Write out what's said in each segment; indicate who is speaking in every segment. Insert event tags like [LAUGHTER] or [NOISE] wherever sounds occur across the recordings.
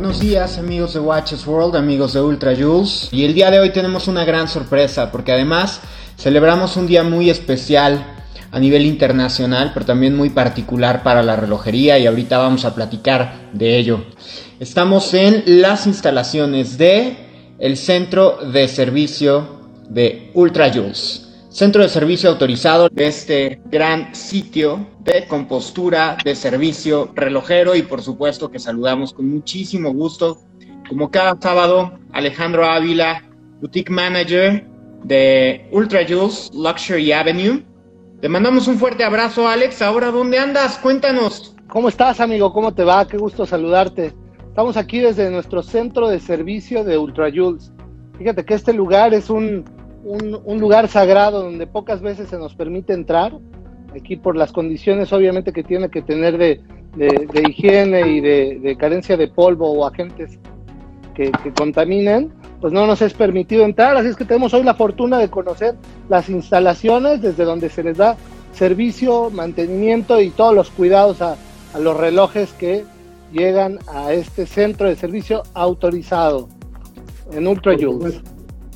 Speaker 1: Buenos días amigos de Watches World, amigos de Ultra Jules. Y el día de hoy tenemos una gran sorpresa porque además celebramos un día muy especial a nivel internacional, pero también muy particular para la relojería y ahorita vamos a platicar de ello. Estamos en las instalaciones de el centro de servicio de Ultra Jules centro de servicio autorizado de este gran sitio de compostura, de servicio relojero y por supuesto que saludamos con muchísimo gusto, como cada sábado, Alejandro Ávila, Boutique Manager de Ultra Jules Luxury Avenue. Te mandamos un fuerte abrazo, Alex. Ahora, ¿dónde andas? Cuéntanos.
Speaker 2: ¿Cómo estás, amigo? ¿Cómo te va? Qué gusto saludarte. Estamos aquí desde nuestro centro de servicio de Ultra Jules. Fíjate que este lugar es un un, lugar sagrado donde pocas veces se nos permite entrar, aquí por las condiciones obviamente que tiene que tener de, higiene y de, carencia de polvo o agentes que, contaminen, pues no nos es permitido entrar, así es que tenemos hoy la fortuna de conocer las instalaciones desde donde se les da servicio, mantenimiento y todos los cuidados a, a los relojes que llegan a este centro de servicio autorizado en Ultra Jules.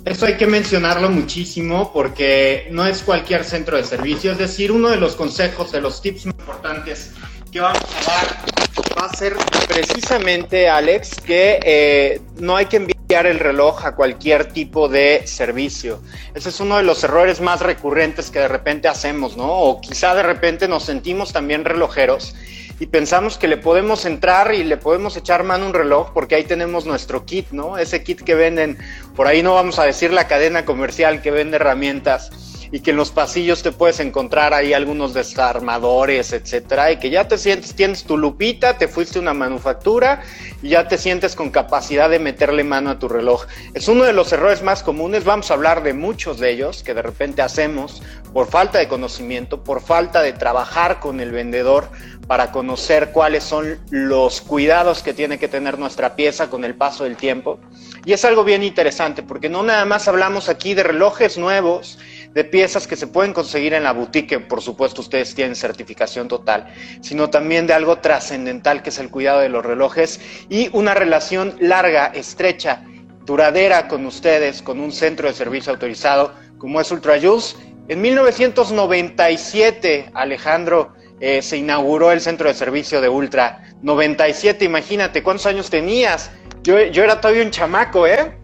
Speaker 1: Eso hay que mencionarlo muchísimo porque no es cualquier centro de servicio, es decir, uno de los consejos, de los tips más importantes que vamos a dar va a ser precisamente, Alex, que eh, no hay que enviar el reloj a cualquier tipo de servicio. Ese es uno de los errores más recurrentes que de repente hacemos, ¿no? O quizá de repente nos sentimos también relojeros y pensamos que le podemos entrar y le podemos echar mano un reloj porque ahí tenemos nuestro kit, ¿no? Ese kit que venden, por ahí no vamos a decir la cadena comercial que vende herramientas y que en los pasillos te puedes encontrar ahí algunos desarmadores, etcétera, y que ya te sientes, tienes tu lupita, te fuiste a una manufactura y ya te sientes con capacidad de meterle mano a tu reloj. Es uno de los errores más comunes, vamos a hablar de muchos de ellos que de repente hacemos por falta de conocimiento, por falta de trabajar con el vendedor para conocer cuáles son los cuidados que tiene que tener nuestra pieza con el paso del tiempo. Y es algo bien interesante porque no nada más hablamos aquí de relojes nuevos, de piezas que se pueden conseguir en la boutique, por supuesto ustedes tienen certificación total, sino también de algo trascendental que es el cuidado de los relojes y una relación larga, estrecha, duradera con ustedes, con un centro de servicio autorizado como es Ultra Jules. En 1997, Alejandro, eh, se inauguró el centro de servicio de Ultra. 97, imagínate, ¿cuántos años tenías? Yo, yo era todavía un chamaco, ¿eh?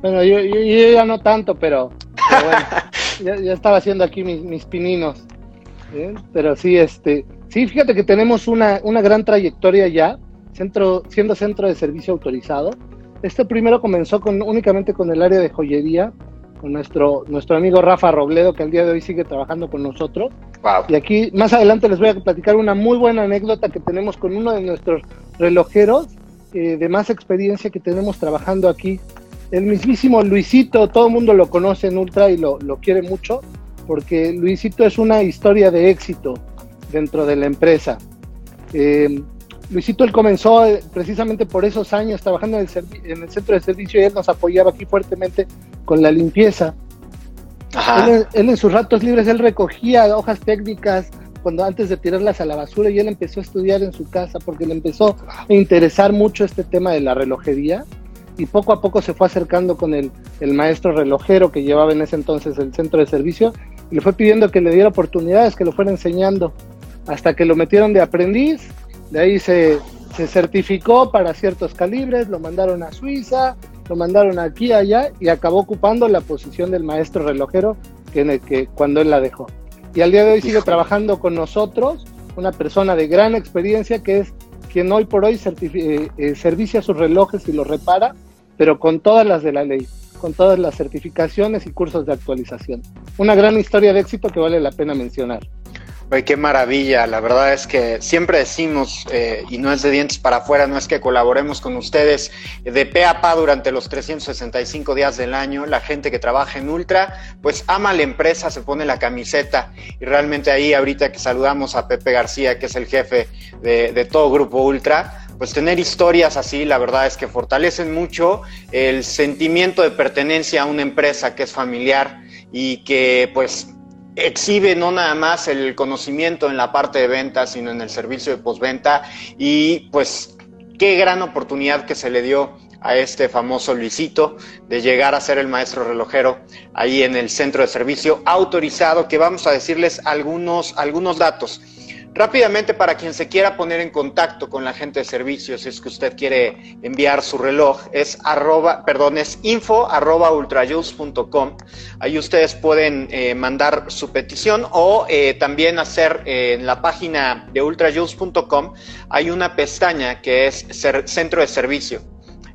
Speaker 2: Bueno, yo, yo ya no tanto, pero [LAUGHS] ya, estaba haciendo aquí mis, pininos. ¿eh? Pero sí, este, sí, fíjate que tenemos una, gran trayectoria ya, centro, siendo centro de servicio autorizado. Este primero comenzó con, únicamente con el área de joyería, con nuestro, nuestro amigo Rafa Robledo, que al día de hoy sigue trabajando con nosotros. Y aquí más adelante les voy a platicar una muy buena anécdota que tenemos con uno de nuestros relojeros eh, de más experiencia que tenemos trabajando aquí el mismísimo Luisito, todo el mundo lo conoce en Ultra y lo, quiere mucho, porque Luisito es una historia de éxito dentro de la empresa. Eh, Luisito, él comenzó eh, precisamente por esos años trabajando en el, centro de servicio y él nos apoyaba aquí fuertemente con la limpieza. Él, él, en sus ratos libres, él recogía hojas técnicas cuando antes de tirarlas a la basura y él empezó a estudiar en su casa porque le empezó a interesar mucho este tema de la relojería y poco a poco se fue acercando con el, maestro relojero que llevaba en ese entonces el centro de servicio y le fue pidiendo que le diera oportunidades, que lo fuera enseñando, hasta que lo metieron de aprendiz, de ahí se, certificó para ciertos calibres, lo mandaron a Suiza, lo mandaron aquí, allá y acabó ocupando la posición del maestro relojero que, que cuando él la dejó. Y al día de hoy sigue trabajando con nosotros, una persona de gran experiencia que es quien hoy por hoy eh, eh, servicia sus relojes y los repara, pero con todas las de la ley, con todas las certificaciones y cursos de actualización. Una gran historia de éxito que vale la pena mencionar
Speaker 1: qué maravilla. La verdad es que siempre decimos, eh, y no es de dientes para afuera, no es que colaboremos con ustedes de pe a pa durante los 365 días del año. La gente que trabaja en Ultra, pues ama la empresa, se pone la camiseta. Y realmente ahí, ahorita que saludamos a Pepe García, que es el jefe de, de todo Grupo Ultra, pues tener historias así, la verdad es que fortalecen mucho el sentimiento de pertenencia a una empresa que es familiar y que pues exhibe no nada más el conocimiento en la parte de venta, sino en el servicio de postventa y pues qué gran oportunidad que se le dio a este famoso Luisito de llegar a ser el maestro relojero ahí en el centro de servicio autorizado, que vamos a decirles algunos, algunos datos. Rápidamente, para quien se quiera poner en contacto con la gente de servicios, si es que usted quiere enviar su reloj, es arroba, perdón, es info arroba Ahí ustedes pueden eh, mandar su petición o eh, también hacer eh, en la página de ultrajuice.com hay una pestaña que es centro de servicio.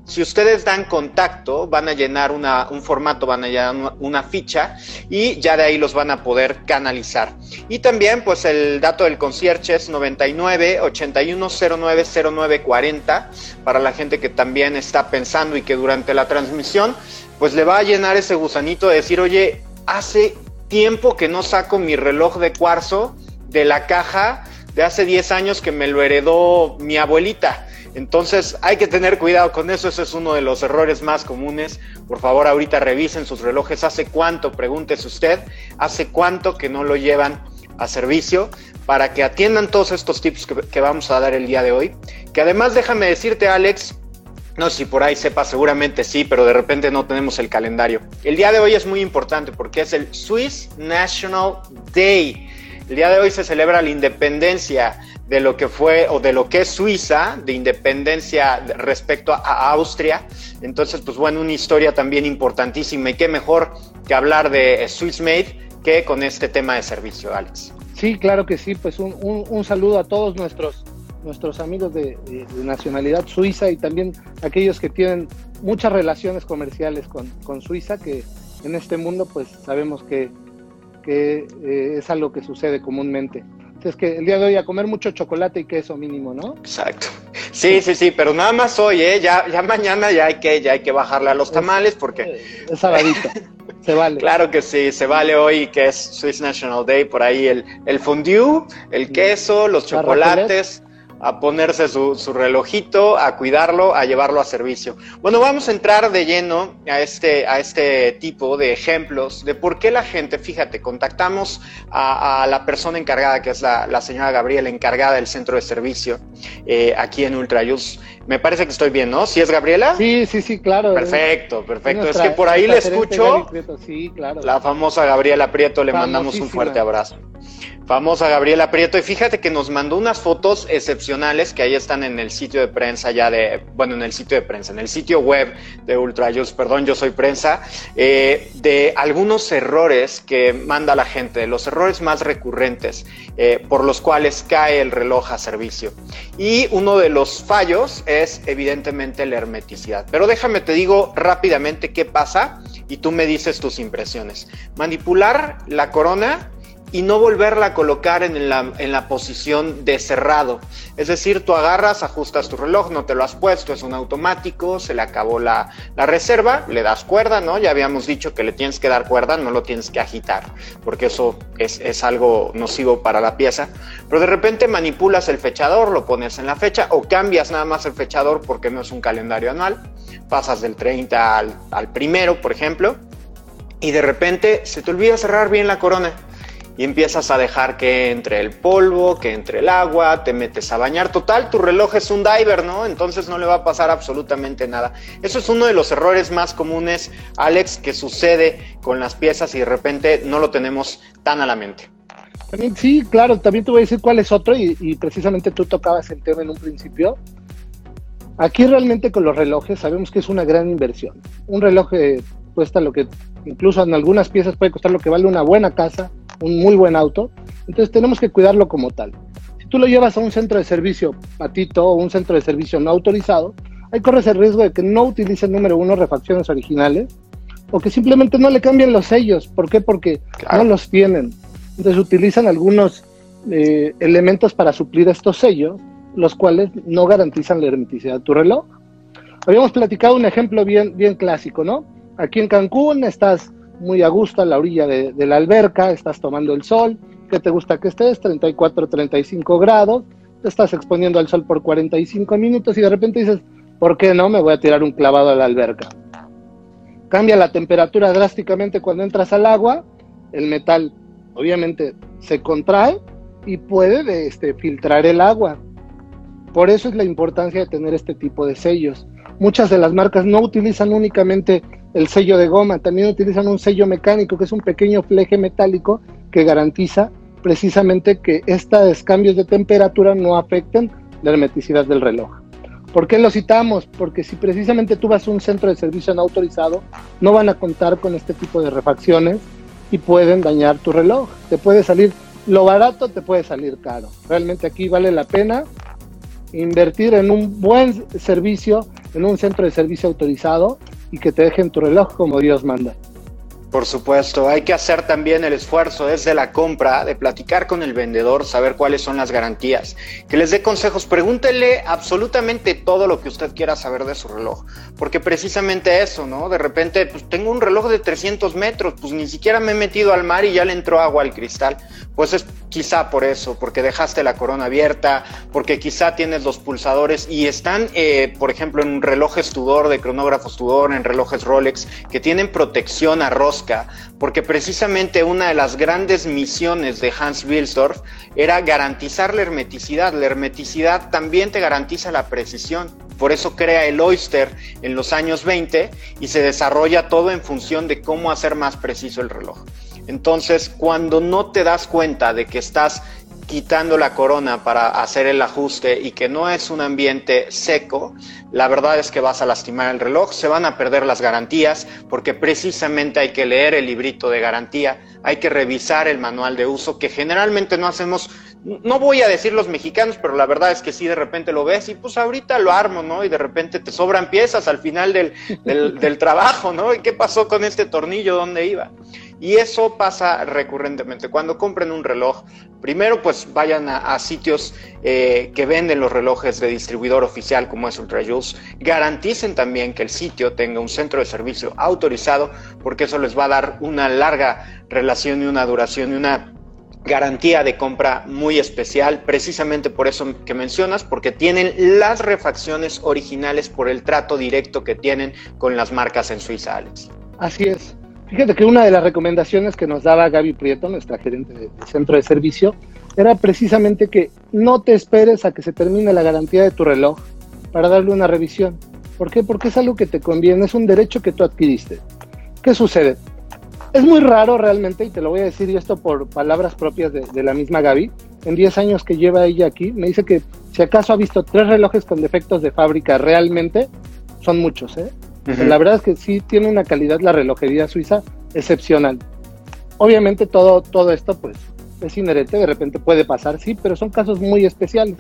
Speaker 1: Si ustedes dan contacto, van a llenar un formato, van a llenar una, ficha y ya de ahí los van a poder canalizar. Y también, pues el dato del concierge es 99 8109 0940 para la gente que también está pensando y que durante la transmisión, pues le va a llenar ese gusanito de decir, oye, hace tiempo que no saco mi reloj de cuarzo de la caja de hace 10 años que me lo heredó mi abuelita entonces hay que tener cuidado con eso, ese es uno de los errores más comunes. Por favor, ahorita revisen sus relojes. ¿Hace cuánto, pregúntese usted, hace cuánto que no lo llevan a servicio para que atiendan todos estos tips que, vamos a dar el día de hoy? Que además déjame decirte, Alex, no sé si por ahí sepa, seguramente sí, pero de repente no tenemos el calendario. El día de hoy es muy importante porque es el Swiss National Day. El día de hoy se celebra la independencia de lo que fue o de lo que es Suiza, de independencia respecto a Austria. Entonces, pues bueno, una historia también importantísima y qué mejor que hablar de Swiss Made que con este tema de servicio, Alex.
Speaker 2: Sí, claro que sí, pues un, un, saludo a todos nuestros, nuestros amigos de, nacionalidad suiza y también aquellos que tienen muchas relaciones comerciales con, con Suiza, que en este mundo pues sabemos que, que eh, es algo que sucede comúnmente es que el día de hoy a comer mucho chocolate y queso mínimo, ¿no?
Speaker 1: Exacto. Sí, sí, sí, pero nada más hoy, ¿eh? Ya, ya mañana ya hay que, ya hay que bajarle a los tamales porque... [LAUGHS]
Speaker 2: Es sabadito. se vale.
Speaker 1: Claro que sí, se vale hoy que es Swiss National Day, por ahí el, el fondue, el queso, los chocolates a ponerse su, relojito, a cuidarlo, a llevarlo a servicio. Bueno, vamos a entrar de lleno a este, a este tipo de ejemplos de por qué la gente, fíjate, contactamos a, la persona encargada, que es la, señora Gabriela, encargada del centro de servicio eh, aquí en Ultrayus. Me parece que estoy bien, ¿no? ¿Sí es Gabriela?
Speaker 2: Sí, sí, sí, claro.
Speaker 1: Perfecto, perfecto. es que por ahí le escucho.
Speaker 2: Sí, claro.
Speaker 1: La famosa Gabriela Prieto, le mandamos un fuerte abrazo famosa Gabriela Prieto. Y fíjate que nos mandó unas fotos excepcionales que ahí están en el sitio de prensa ya de, bueno, en el sitio de prensa, en el sitio web de Ultrajus, perdón, yo soy prensa, eh, de algunos errores que manda la gente, de los errores más recurrentes eh, por los cuales cae el reloj a servicio. Y uno de los fallos es evidentemente la hermeticidad. Pero déjame te digo rápidamente qué pasa y tú me dices tus impresiones. Manipular la corona y no volverla a colocar en la, en la, posición de cerrado. Es decir, tú agarras, ajustas tu reloj, no te lo has puesto, es un automático, se le acabó la, la, reserva, le das cuerda, ¿no? Ya habíamos dicho que le tienes que dar cuerda, no lo tienes que agitar, porque eso es, es algo nocivo para la pieza. Pero de repente manipulas el fechador, lo pones en la fecha o cambias nada más el fechador porque no es un calendario anual, pasas del 30 al, al primero, por ejemplo, y de repente se te olvida cerrar bien la corona y empiezas a dejar que entre el polvo, que entre el agua, te metes a bañar. Total, tu reloj es un diver, ¿no? Entonces no le va a pasar absolutamente nada. Eso es uno de los errores más comunes, Alex, que sucede con las piezas y de repente no lo tenemos tan a la mente.
Speaker 2: Sí, claro, también te voy a decir cuál es otro y, precisamente tú tocabas el tema en un principio. Aquí realmente con los relojes sabemos que es una gran inversión. Un reloj eh, cuesta lo que, incluso en algunas piezas puede costar lo que vale una buena casa un muy buen auto, entonces tenemos que cuidarlo como tal. Si tú lo llevas a un centro de servicio patito o un centro de servicio no autorizado, ahí corres el riesgo de que no utilicen, número uno, refacciones originales o que simplemente no le cambien los sellos. ¿Por qué? Porque no los tienen. Entonces utilizan algunos eh, elementos para suplir estos sellos, los cuales no garantizan la hermeticidad de tu reloj. Habíamos platicado un ejemplo bien, bien clásico, ¿no? Aquí en Cancún estás muy a gusto a la orilla de, la alberca, estás tomando el sol, ¿qué te gusta que estés? 34, 35 grados, te estás exponiendo al sol por 45 minutos y de repente dices, ¿por qué no? Me voy a tirar un clavado a la alberca. Cambia la temperatura drásticamente cuando entras al agua, el metal obviamente se contrae y puede este, filtrar el agua. Por eso es la importancia de tener este tipo de sellos. Muchas de las marcas no utilizan únicamente el sello de goma, también utilizan un sello mecánico, que es un pequeño fleje metálico que garantiza precisamente que estos cambios de temperatura no afecten la hermeticidad del reloj. ¿Por qué lo citamos? Porque si precisamente tú vas a un centro de servicio no autorizado, no van a contar con este tipo de refacciones y pueden dañar tu reloj. Te puede salir, lo barato te puede salir caro. Realmente aquí vale la pena invertir en un buen servicio, en un centro de servicio autorizado y que te dejen tu reloj como Dios manda.
Speaker 1: Por supuesto, hay que hacer también el esfuerzo desde la compra de platicar con el vendedor, saber cuáles son las garantías, que les dé consejos, pregúntele absolutamente todo lo que usted quiera saber de su reloj, porque precisamente eso, ¿no? De repente, pues tengo un reloj de 300 metros, pues ni siquiera me he metido al mar y ya le entró agua al cristal, pues es quizá por eso, porque dejaste la corona abierta, porque quizá tienes los pulsadores y están, eh, por ejemplo, en relojes Tudor, de cronógrafos Tudor, en relojes Rolex, que tienen protección a rosca, porque precisamente una de las grandes misiones de Hans Wilsdorf era garantizar la hermeticidad. La hermeticidad también te garantiza la precisión. Por eso crea el Oyster en los años 20 y se desarrolla todo en función de cómo hacer más preciso el reloj. Entonces, cuando no te das cuenta de que estás quitando la corona para hacer el ajuste y que no es un ambiente seco, la verdad es que vas a lastimar el reloj, se van a perder las garantías porque precisamente hay que leer el librito de garantía, hay que revisar el manual de uso que generalmente no hacemos, no voy a decir los mexicanos, pero la verdad es que sí de repente lo ves y pues ahorita lo armo, ¿no? Y de repente te sobran piezas al final del, del, del trabajo, ¿no? ¿Y qué pasó con este tornillo? ¿Dónde iba? Y eso pasa recurrentemente. Cuando compren un reloj, primero pues vayan a, sitios eh, que venden los relojes de distribuidor oficial como es UltraJuice. Garanticen también que el sitio tenga un centro de servicio autorizado porque eso les va a dar una larga relación y una duración y una garantía de compra muy especial, precisamente por eso que mencionas, porque tienen las refacciones originales por el trato directo que tienen con las marcas en Suiza, Alex.
Speaker 2: Así es. Fíjate que una de las recomendaciones que nos daba Gaby Prieto, nuestra gerente del centro de servicio, era precisamente que no te esperes a que se termine la garantía de tu reloj para darle una revisión. ¿Por qué? Porque es algo que te conviene, es un derecho que tú adquiriste. ¿Qué sucede? Es muy raro realmente, y te lo voy a decir, esto por palabras propias de, de la misma Gaby, en 10 años que lleva ella aquí, me dice que si acaso ha visto tres relojes con defectos de fábrica realmente, son muchos, ¿eh? La verdad es que sí tiene una calidad la relojería suiza excepcional. Obviamente todo, todo esto pues es inherente, de repente puede pasar, sí, pero son casos muy especiales.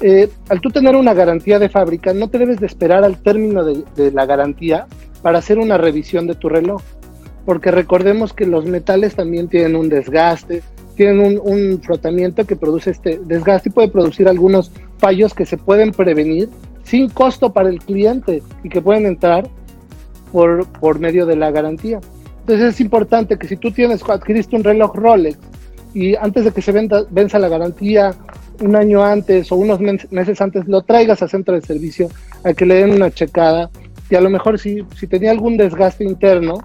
Speaker 2: Eh, al tú tener una garantía de fábrica, no te debes de esperar al término de, la garantía para hacer una revisión de tu reloj, porque recordemos que los metales también tienen un desgaste, tienen un, un, frotamiento que produce este desgaste y puede producir algunos fallos que se pueden prevenir sin costo para el cliente y que pueden entrar por, por medio de la garantía. Entonces es importante que si tú tienes, adquiriste un reloj Rolex y antes de que se venda, venza la garantía, un año antes o unos meses antes, lo traigas a centro de servicio a que le den una checada y a lo mejor si, si tenía algún desgaste interno,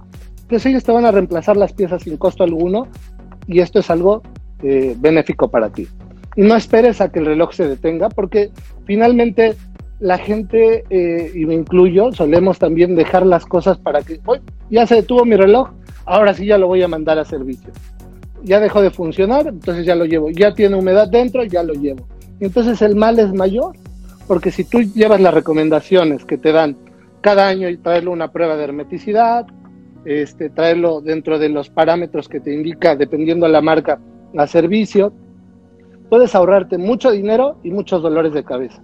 Speaker 2: pues ellos te van a reemplazar las piezas sin costo alguno y esto es algo eh, benéfico para ti. Y no esperes a que el reloj se detenga porque finalmente la gente, eh, y me incluyo, solemos también dejar las cosas para que, hoy ya se detuvo mi reloj, ahora sí ya lo voy a mandar a servicio. Ya dejó de funcionar, entonces ya lo llevo. Ya tiene humedad dentro, ya lo llevo. Entonces el mal es mayor, porque si tú llevas las recomendaciones que te dan cada año y traerlo una prueba de hermeticidad, este, traerlo dentro de los parámetros que te indica, dependiendo de la marca, a servicio, puedes ahorrarte mucho dinero y muchos dolores de cabeza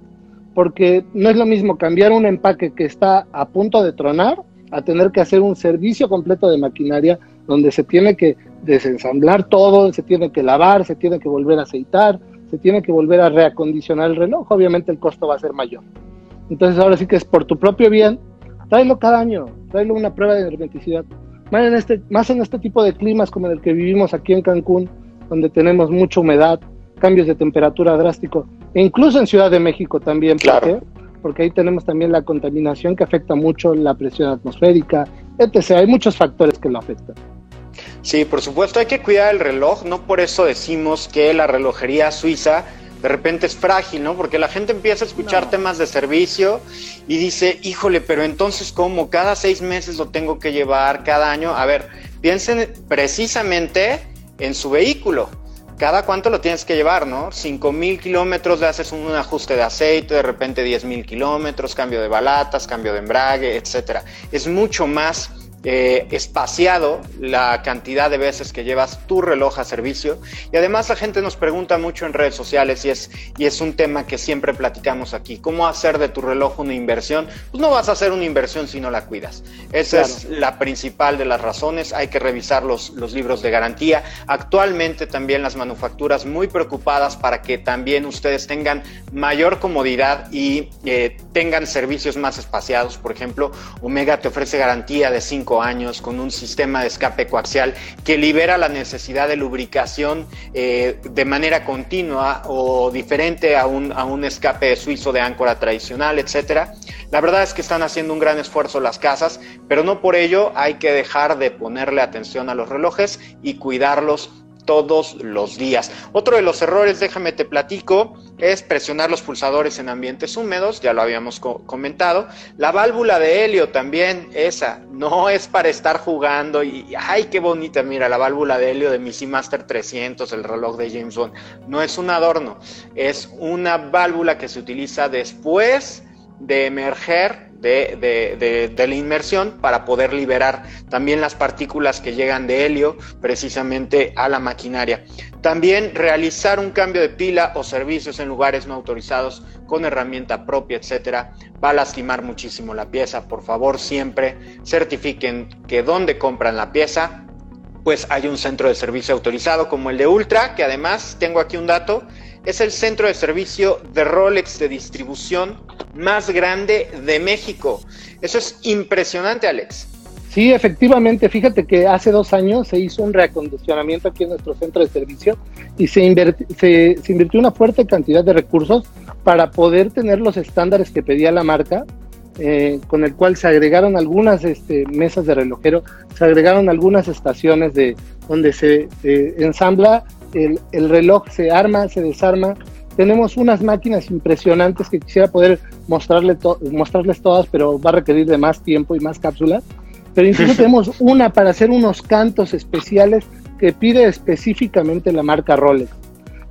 Speaker 2: porque no es lo mismo cambiar un empaque que está a punto de tronar a tener que hacer un servicio completo de maquinaria donde se tiene que desensamblar todo, se tiene que lavar, se tiene que volver a aceitar, se tiene que volver a reacondicionar el reloj, obviamente el costo va a ser mayor. Entonces ahora sí que es por tu propio bien, tráelo cada año, tráelo una prueba de hermeticidad. Más en este, más en este tipo de climas como el que vivimos aquí en Cancún, donde tenemos mucha humedad, cambios de temperatura drástico, e incluso en Ciudad de México también,
Speaker 1: claro.
Speaker 2: porque ahí tenemos también la contaminación que afecta mucho la presión atmosférica, etc. Hay muchos factores que lo afectan.
Speaker 1: Sí, por supuesto, hay que cuidar el reloj, no por eso decimos que la relojería suiza de repente es frágil, ¿no? Porque la gente empieza a escuchar temas de servicio y dice, híjole, pero entonces ¿cómo? Cada seis meses lo tengo que llevar, cada año. A ver, piensen precisamente en su vehículo. ¿Cada cuánto lo tienes que llevar, no? 5 mil kilómetros, le haces un ajuste de aceite, de repente 10 mil kilómetros, cambio de balatas, cambio de embrague, etcétera. Es mucho más eh, espaciado la cantidad de veces que llevas tu reloj a servicio. Y además la gente nos pregunta mucho en redes sociales y es, y es un tema que siempre platicamos aquí. ¿Cómo hacer de tu reloj una inversión? Pues no vas a hacer una inversión si no la cuidas. Esa es la principal de las razones. Hay que revisar los, los libros de garantía. Actualmente también las manufacturas muy preocupadas para que también ustedes tengan mayor comodidad y eh, tengan servicios más espaciados. Por ejemplo, Omega te ofrece garantía de 5 años con un sistema de escape coaxial que libera la necesidad de lubricación eh, de manera continua o diferente a un, a un escape suizo de áncora tradicional, etcétera. La verdad es que están haciendo un gran esfuerzo las casas, pero no por ello hay que dejar de ponerle atención a los relojes y cuidarlos todos los días. Otro de los errores, déjame te platico, es presionar los pulsadores en ambientes húmedos, ya lo habíamos comentado. La válvula de helio también, esa, no es para estar jugando y, ay, qué bonita, mira, la válvula de helio de mi Seamaster 300, el reloj de James Bond, no es un adorno, es una válvula que se utiliza después de emerger de, la inmersión para poder liberar también las partículas que llegan de helio precisamente a la maquinaria. También realizar un cambio de pila o servicios en lugares no autorizados con herramienta propia, etcétera, va a lastimar muchísimo la pieza. Por favor, siempre certifiquen que donde compran la pieza pues hay un centro de servicio autorizado como el de Ultra, que además tengo aquí un dato, es el centro de servicio de Rolex de distribución más grande de México. Eso es impresionante, Alex.
Speaker 2: Sí, efectivamente, fíjate que hace dos años se hizo un reacondicionamiento aquí en nuestro centro de servicio y se, invirtió una fuerte cantidad de recursos para poder tener los estándares que pedía la marca, eh, con el cual se agregaron algunas este, mesas de relojero, se agregaron algunas estaciones de donde se ensambla el, el, reloj, se arma, se desarma, tenemos unas máquinas impresionantes que quisiera poder mostrarle mostrarles todas, pero va a requerir de más tiempo y más cápsulas. Pero incluso [LAUGHS] tenemos una para hacer unos cantos especiales que pide específicamente la marca Rolex.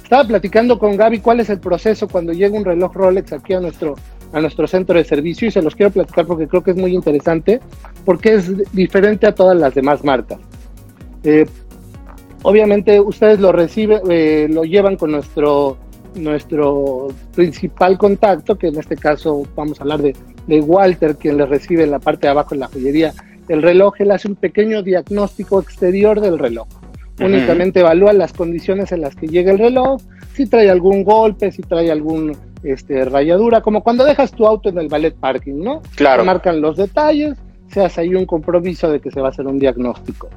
Speaker 2: Estaba platicando con Gaby cuál es el proceso cuando llega un reloj Rolex aquí a nuestro, a nuestro centro de servicio y se los quiero platicar porque creo que es muy interesante, porque es diferente a todas las demás marcas. Eh, obviamente ustedes lo reciben, eh, lo llevan con nuestro nuestro principal contacto, que en este caso vamos a hablar de, Walter, quien le recibe en la parte de abajo en la joyería el reloj, él hace un pequeño diagnóstico exterior del reloj. Únicamente evalúa las condiciones en las que llega el reloj, si trae algún golpe, si trae algún este, rayadura, como cuando dejas tu auto en el ballet parking, ¿no?
Speaker 1: Claro.
Speaker 2: marcan los detalles, se hace ahí un compromiso de que se va a hacer un diagnóstico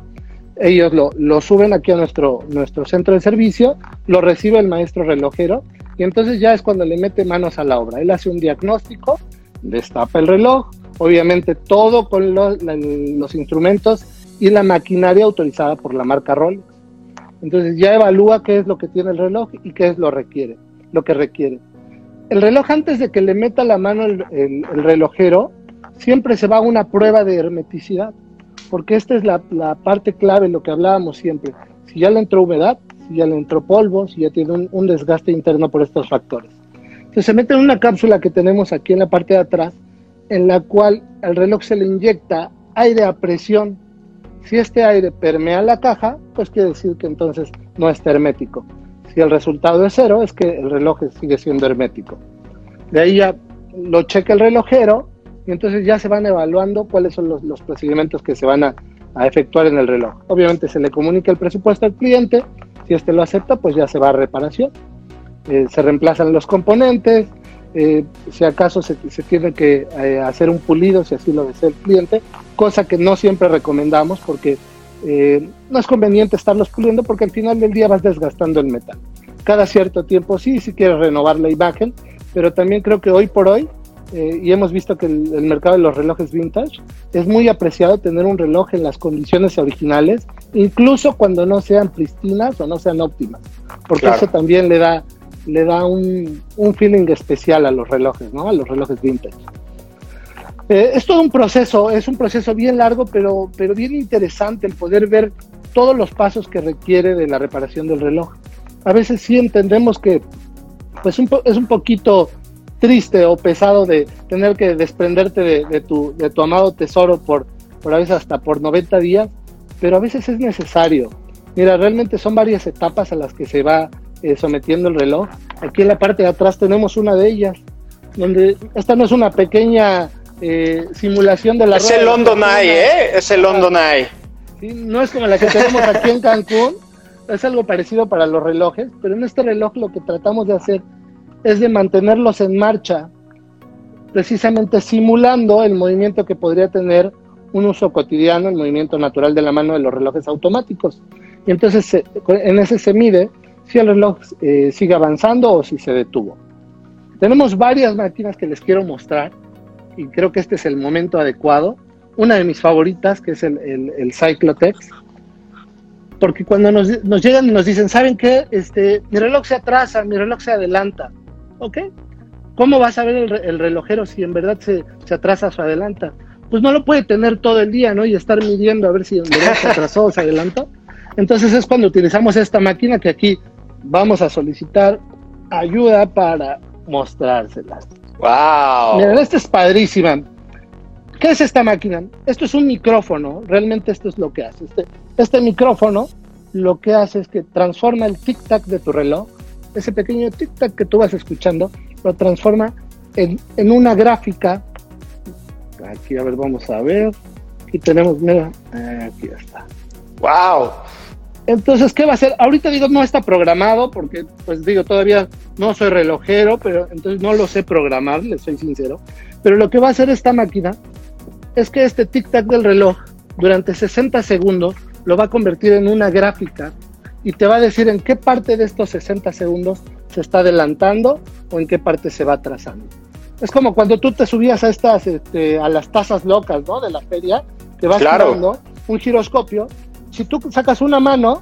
Speaker 2: ellos lo, lo, suben aquí a nuestro, nuestro centro de servicio, lo recibe el maestro relojero y entonces ya es cuando le mete manos a la obra. Él hace un diagnóstico, destapa el reloj, obviamente todo con los instrumentos y la maquinaria autorizada por la marca Rolex. Entonces ya evalúa qué es lo que tiene el reloj y qué es lo requiere, lo que requiere. El reloj antes de que le meta la mano el, el relojero, siempre se va a una prueba de hermeticidad porque esta es la, parte clave, lo que hablábamos siempre. Si ya le entró humedad, si ya le entró polvo, si ya tiene un, desgaste interno por estos factores. Entonces se mete en una cápsula que tenemos aquí en la parte de atrás, en la cual al reloj se le inyecta aire a presión. Si este aire permea la caja, pues quiere decir que entonces no es hermético. Si el resultado es cero, es que el reloj sigue siendo hermético. De ahí ya lo checa el relojero y entonces ya se van evaluando cuáles son los, procedimientos que se van a, efectuar en el reloj. Obviamente se le comunica el presupuesto al cliente, si este lo acepta, pues ya se va a reparación. Eh, se reemplazan los componentes, eh, si acaso se, tiene que eh, hacer un pulido, si así lo desea el cliente, cosa que no siempre recomendamos porque no es conveniente estarlos puliendo porque al final del día vas desgastando el metal. Cada cierto tiempo sí, si quieres renovar la imagen, pero también creo que hoy por hoy eh, y hemos visto que el, mercado de los relojes vintage es muy apreciado tener un reloj en las condiciones originales, incluso cuando no sean pristinas o no sean óptimas, porque eso también le da le da un, un feeling especial a los relojes, ¿no? A los relojes vintage. Eh, es todo un proceso, es un proceso bien largo, pero, pero bien interesante el poder ver todos los pasos que requiere de la reparación del reloj. A veces sí entendemos que pues es un poquito triste o pesado de tener que desprenderte de, tu, de tu amado tesoro por, por a veces hasta por 90 días, pero a veces es necesario. Mira, realmente son varias etapas a las que se va eh, sometiendo el reloj. Aquí en la parte de atrás tenemos una de ellas, donde esta no es una pequeña eh, simulación de la
Speaker 1: Es el London Eye, ¿eh? Es el London Eye.
Speaker 2: No es como la que tenemos aquí en Cancún, es algo parecido para los relojes, pero en este reloj lo que tratamos de hacer es de mantenerlos en marcha, precisamente simulando el movimiento que podría tener un uso cotidiano, el movimiento natural de la mano de los relojes automáticos. Y entonces en ese se mide si el reloj eh, sigue avanzando o si se detuvo. Tenemos varias máquinas que les quiero mostrar y creo que este es el momento adecuado. Una de mis favoritas, que es el, el, Cyclotex, porque cuando nos, llegan y nos dicen, ¿saben qué? Este, mi reloj se atrasa, mi reloj se adelanta. ¿Ok? ¿Cómo vas a ver el, relojero si en verdad se, se, atrasa o se adelanta? Pues no lo puede tener todo el día, ¿no? Y estar midiendo a ver si en verdad se atrasó o se adelantó. Entonces es cuando utilizamos esta máquina que aquí vamos a solicitar ayuda para mostrárselas.
Speaker 1: ¡Wow!
Speaker 2: Miren, esta es padrísima. ¿Qué es esta máquina? Esto es un micrófono, realmente esto es lo que hace. Este, este micrófono lo que hace es que transforma el tic-tac de tu reloj, ese pequeño tic-tac que tú vas escuchando, lo transforma en, en, una gráfica. Aquí, a ver, vamos a ver. Aquí tenemos, mira, aquí está.
Speaker 1: ¡Wow!
Speaker 2: Entonces, ¿qué va a hacer? Ahorita digo, no está programado porque, pues digo, todavía no soy relojero, pero entonces no lo sé programar, les soy sincero. Pero lo que va a hacer esta máquina es que este tic-tac del reloj durante 60 segundos lo va a convertir en una gráfica y te va a decir en qué parte de estos 60 segundos se está adelantando o en qué parte se va atrasando. Es como cuando tú te subías a estas, este, a las tasas locas, ¿no? De la feria, te vas claro. un giroscopio si tú sacas una mano,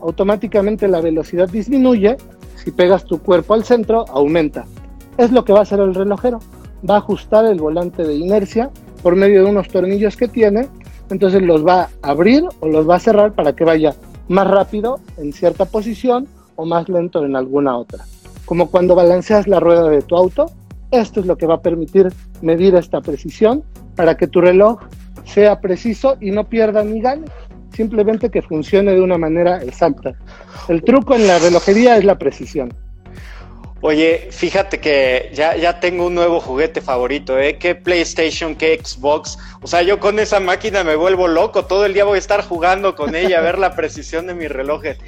Speaker 2: automáticamente la velocidad disminuye, si pegas tu cuerpo al centro, aumenta. Es lo que va a hacer el relojero. Va a ajustar el volante de inercia por medio de unos tornillos que tiene, entonces los va a abrir o los va a cerrar para que vaya más rápido en cierta posición o más lento en alguna otra. Como cuando balanceas la rueda de tu auto, esto es lo que va a permitir medir esta precisión para que tu reloj sea preciso y no pierda ni gane simplemente que funcione de una manera exacta. El truco en la relojería es la precisión.
Speaker 1: Oye, fíjate que ya, ya tengo un nuevo juguete favorito, ¿eh? ¿Qué PlayStation, qué Xbox? O sea, yo con esa máquina me vuelvo loco, todo el día voy a estar jugando con ella, a ver la precisión de mis relojes.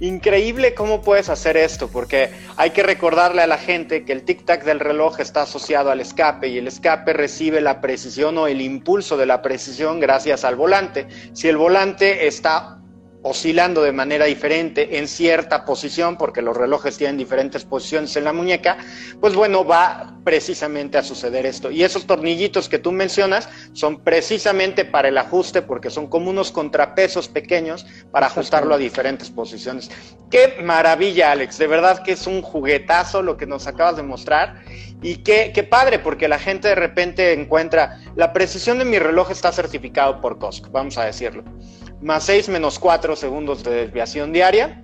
Speaker 1: Increíble cómo puedes hacer esto, porque hay que recordarle a la gente que el tic-tac del reloj está asociado al escape y el escape recibe la precisión o el impulso de la precisión gracias al volante. Si el volante está oscilando de manera diferente en cierta posición, porque los relojes tienen diferentes posiciones en la muñeca, pues bueno, va precisamente a suceder esto. Y esos tornillitos que tú mencionas son precisamente para el ajuste, porque son como unos contrapesos pequeños para ajustarlo a diferentes posiciones. Qué maravilla, Alex, de verdad que es un juguetazo lo que nos acabas de mostrar. Y qué, qué padre, porque la gente de repente encuentra, la precisión de mi reloj está certificado por Costco, vamos a decirlo más 6 menos 4 segundos de desviación diaria.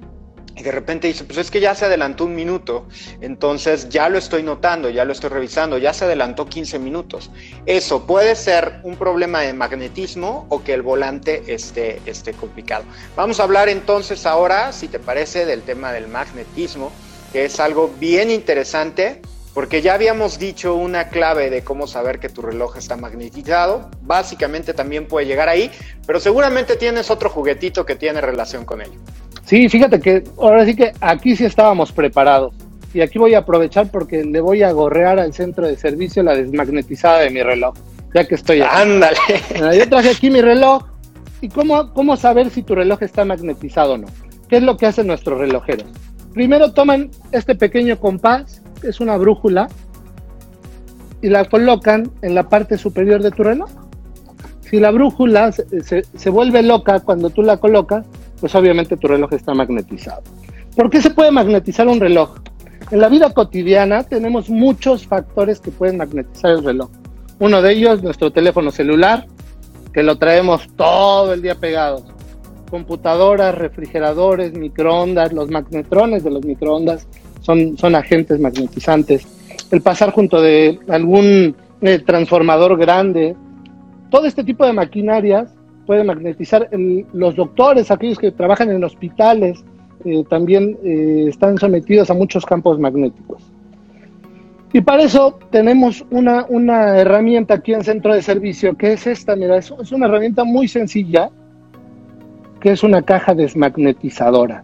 Speaker 1: Y de repente dice, pues es que ya se adelantó un minuto, entonces ya lo estoy notando, ya lo estoy revisando, ya se adelantó 15 minutos. Eso puede ser un problema de magnetismo o que el volante esté, esté complicado. Vamos a hablar entonces ahora, si te parece, del tema del magnetismo, que es algo bien interesante porque ya habíamos dicho una clave de cómo saber que tu reloj está magnetizado. Básicamente también puede llegar ahí, pero seguramente tienes otro juguetito que tiene relación con ello.
Speaker 2: Sí, fíjate que ahora sí que aquí sí estábamos preparados. Y aquí voy a aprovechar porque le voy a gorrear al centro de servicio la desmagnetizada de mi reloj, ya que estoy
Speaker 1: aquí. Ándale.
Speaker 2: Yo traje aquí mi reloj. ¿Y cómo, cómo saber si tu reloj está magnetizado o no? ¿Qué es lo que hacen nuestros relojeros? Primero toman este pequeño compás es una brújula y la colocan en la parte superior de tu reloj. Si la brújula se, vuelve loca cuando tú la colocas, pues obviamente tu reloj está magnetizado. ¿Por qué se puede magnetizar un reloj? En la vida cotidiana tenemos muchos factores que pueden magnetizar el reloj. Uno de ellos, nuestro teléfono celular, que lo traemos todo el día pegado. Computadoras, refrigeradores, microondas, los magnetrones de los microondas son, son agentes magnetizantes. El pasar junto de algún eh, transformador grande, todo este tipo de maquinarias puede magnetizar. los doctores, aquellos que trabajan en hospitales, eh, también eh, están sometidos a muchos campos magnéticos. Y para eso tenemos una, una, herramienta aquí en Centro de Servicio, que es esta, mira, es, es una herramienta muy sencilla, que es una caja desmagnetizadora.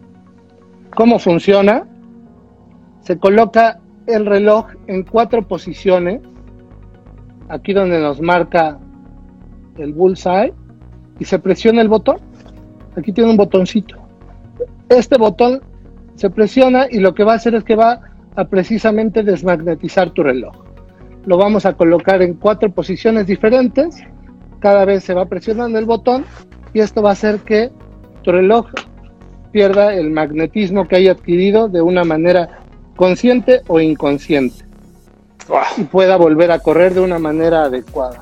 Speaker 2: ¿Cómo funciona? Se coloca el reloj en cuatro posiciones, aquí donde nos marca el bullseye, y se presiona el botón. Aquí tiene un botoncito este botón se presiona y lo que va a hacer es que va a precisamente desmagnetizar tu reloj. Lo vamos a colocar en cuatro posiciones diferentes. Cada vez se va presionando el botón y esto va a hacer que tu reloj pierda el magnetismo que haya adquirido de una manera consciente o inconsciente y pueda volver a correr de una manera adecuada.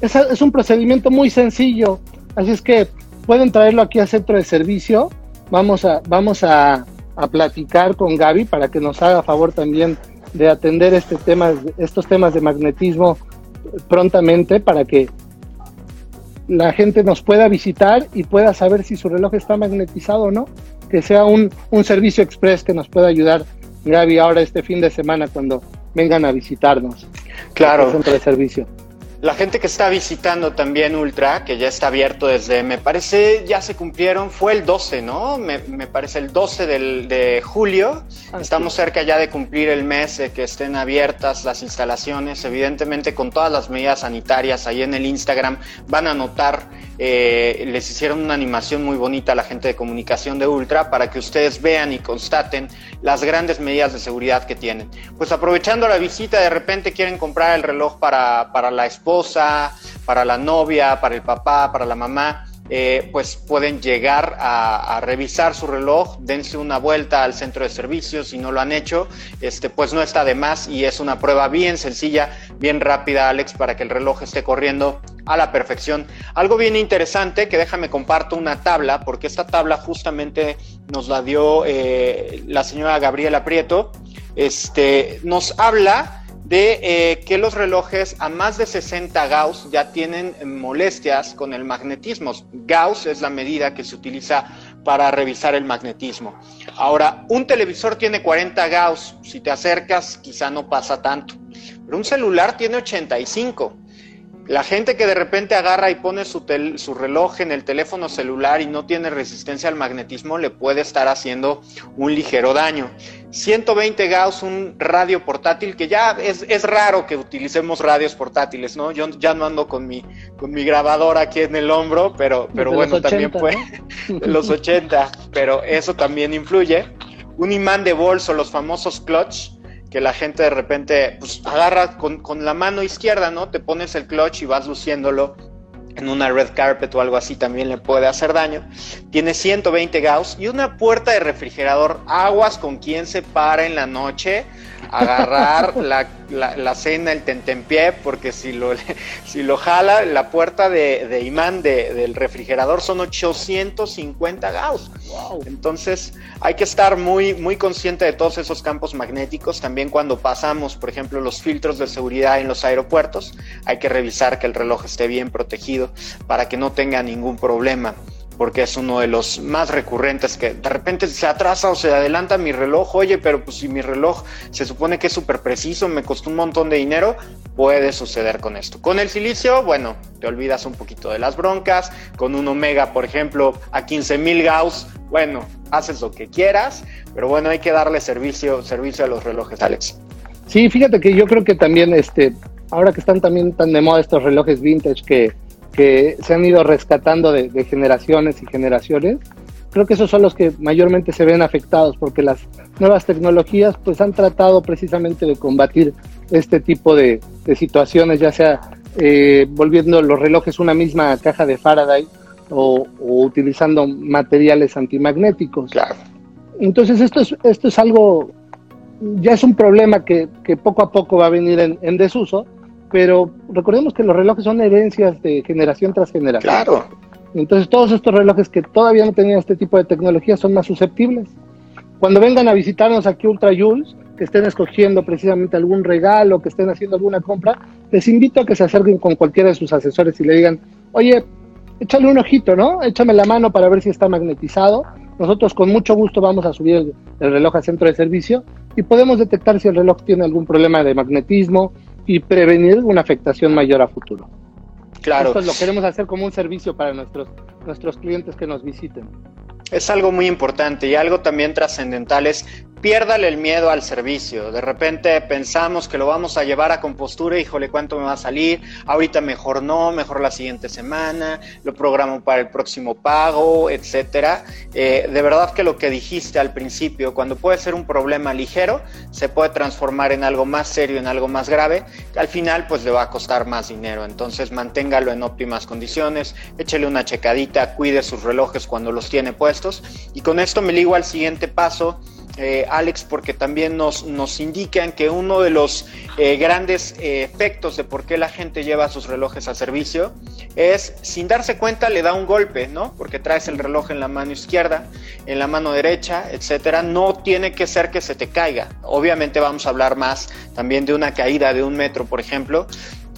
Speaker 2: Es, es un procedimiento muy sencillo, así es que pueden traerlo aquí al centro de servicio vamos a, vamos a, platicar con Gaby para que nos haga favor también de atender este tema, estos temas de magnetismo prontamente para que la gente nos pueda visitar y pueda saber si su reloj está magnetizado o no, que sea un, un servicio express que nos pueda ayudar Gaby ahora este fin de semana cuando vengan a visitarnos.
Speaker 1: Claro.
Speaker 2: centro de servicio.
Speaker 1: La gente que está visitando también Ultra, que ya está abierto desde, me parece, ya se cumplieron, fue el 12, ¿no? Me, parece el 12 de julio. Estamos cerca ya de cumplir el mes de que estén abiertas las instalaciones. Evidentemente, con todas las medidas sanitarias ahí en el Instagram, van a notar, eh, les hicieron una animación muy bonita a la gente de comunicación de Ultra para que ustedes vean y constaten las grandes medidas de seguridad que tienen. Pues aprovechando la visita, de repente quieren comprar el reloj para, para la esposa para la novia, para el papá, para la mamá, eh, pues pueden llegar a, revisar su reloj, dense una vuelta al centro de servicios si no lo han hecho, este, pues no está de más y es una prueba bien sencilla, bien rápida, Alex, para que el reloj esté corriendo a la perfección. Algo bien interesante que déjame comparto una tabla, porque esta tabla justamente nos la dio eh, la señora Gabriela Prieto, este, nos habla de eh, que los relojes a más de 60 Gauss ya tienen molestias con el magnetismo. Gauss es la medida que se utiliza para revisar el magnetismo. Ahora, un televisor tiene 40 Gauss, si te acercas quizá no pasa tanto, pero un celular tiene 85. La gente que de repente agarra y pone su, su, reloj en el teléfono celular y no tiene resistencia al magnetismo le puede estar haciendo un ligero daño. 120 Gauss, un radio portátil, que ya es, es, raro que utilicemos radios portátiles, ¿no? Yo ya no ando con mi, con mi grabador aquí en el hombro, pero, pero bueno, también fue [LAUGHS] los 80, pero eso también influye. Un imán de bolso, los famosos clutch, que la gente de repente pues, agarra con, con, la mano izquierda, ¿no? Te pones el clutch y vas luciéndolo en una red carpet o algo así también le puede hacer daño. Tiene 120 Gauss y una puerta de refrigerador. Aguas con quien se para en la noche agarrar la, la, cena, el tentempié, porque si lo, [LAUGHS] si lo jala, la puerta de, imán del refrigerador son 850 Gauss. Entonces hay que estar muy, muy consciente de todos esos campos magnéticos. También cuando pasamos, por ejemplo, los filtros de seguridad en los aeropuertos, hay que revisar que el reloj esté bien protegido para que no tenga ningún problema porque es uno de los más recurrentes que de repente se atrasa o se adelanta mi reloj, oye, pero pues si mi reloj se supone que es súper preciso, me costó un montón de dinero, puede suceder con esto. Con el silicio, bueno, te olvidas un poquito de las broncas, con un omega, por ejemplo, a 15.000 Gauss, bueno, haces lo que quieras, pero bueno, hay que darle servicio, servicio a los relojes, Alex.
Speaker 2: Sí, fíjate que yo creo que también, este, ahora que están también tan de moda estos relojes vintage que que se han ido rescatando de, generaciones y generaciones, creo que esos son los que mayormente se ven afectados porque las nuevas tecnologías pues han tratado precisamente de combatir este tipo de, situaciones, ya sea eh, volviendo los relojes una misma caja de Faraday o, utilizando materiales antimagnéticos.
Speaker 1: Claro.
Speaker 2: Entonces esto es, esto es algo ya es un problema que, poco a poco va a venir en, desuso, pero recordemos que los relojes son herencias de generación tras generación.
Speaker 1: Claro.
Speaker 2: Entonces todos estos relojes que todavía no tenían este tipo de tecnología son más susceptibles. Cuando vengan a visitarnos aquí Ultra Jules, que estén escogiendo precisamente algún regalo, que estén haciendo alguna compra, les invito a que se acerquen con cualquiera de sus asesores y le digan, oye, échale un ojito, ¿no? Échame la mano para ver si está magnetizado. Nosotros con mucho gusto vamos a subir el, reloj al centro de servicio y podemos detectar si el reloj tiene algún problema de magnetismo y prevenir una afectación mayor a futuro.
Speaker 1: Claro.
Speaker 2: Esto lo queremos hacer como un servicio para nuestros, nuestros clientes que nos visiten.
Speaker 1: Es algo muy importante y algo también trascendental es piérdale el miedo al servicio. De repente pensamos que lo vamos a llevar a compostura, híjole, ¿cuánto me va a salir? Ahorita mejor no, mejor la siguiente semana, lo programo para el próximo pago, etcétera. Eh, de verdad que lo que dijiste al principio, cuando puede ser un problema ligero, se puede transformar en algo más serio, en algo más grave, que al final pues le va a costar más dinero. Entonces manténgalo en óptimas condiciones, échele una checadita, cuide sus relojes cuando los tiene puestos. Y con esto me ligo al siguiente paso eh, Alex, porque también nos, nos indican que uno de los eh, grandes eh, efectos de por qué la gente lleva sus relojes a servicio es, sin darse cuenta, le da un golpe, ¿no? Porque traes el reloj en la mano izquierda, en la mano derecha, etcétera. No tiene que ser que se te caiga. Obviamente vamos a hablar más también de una caída de un metro, por ejemplo,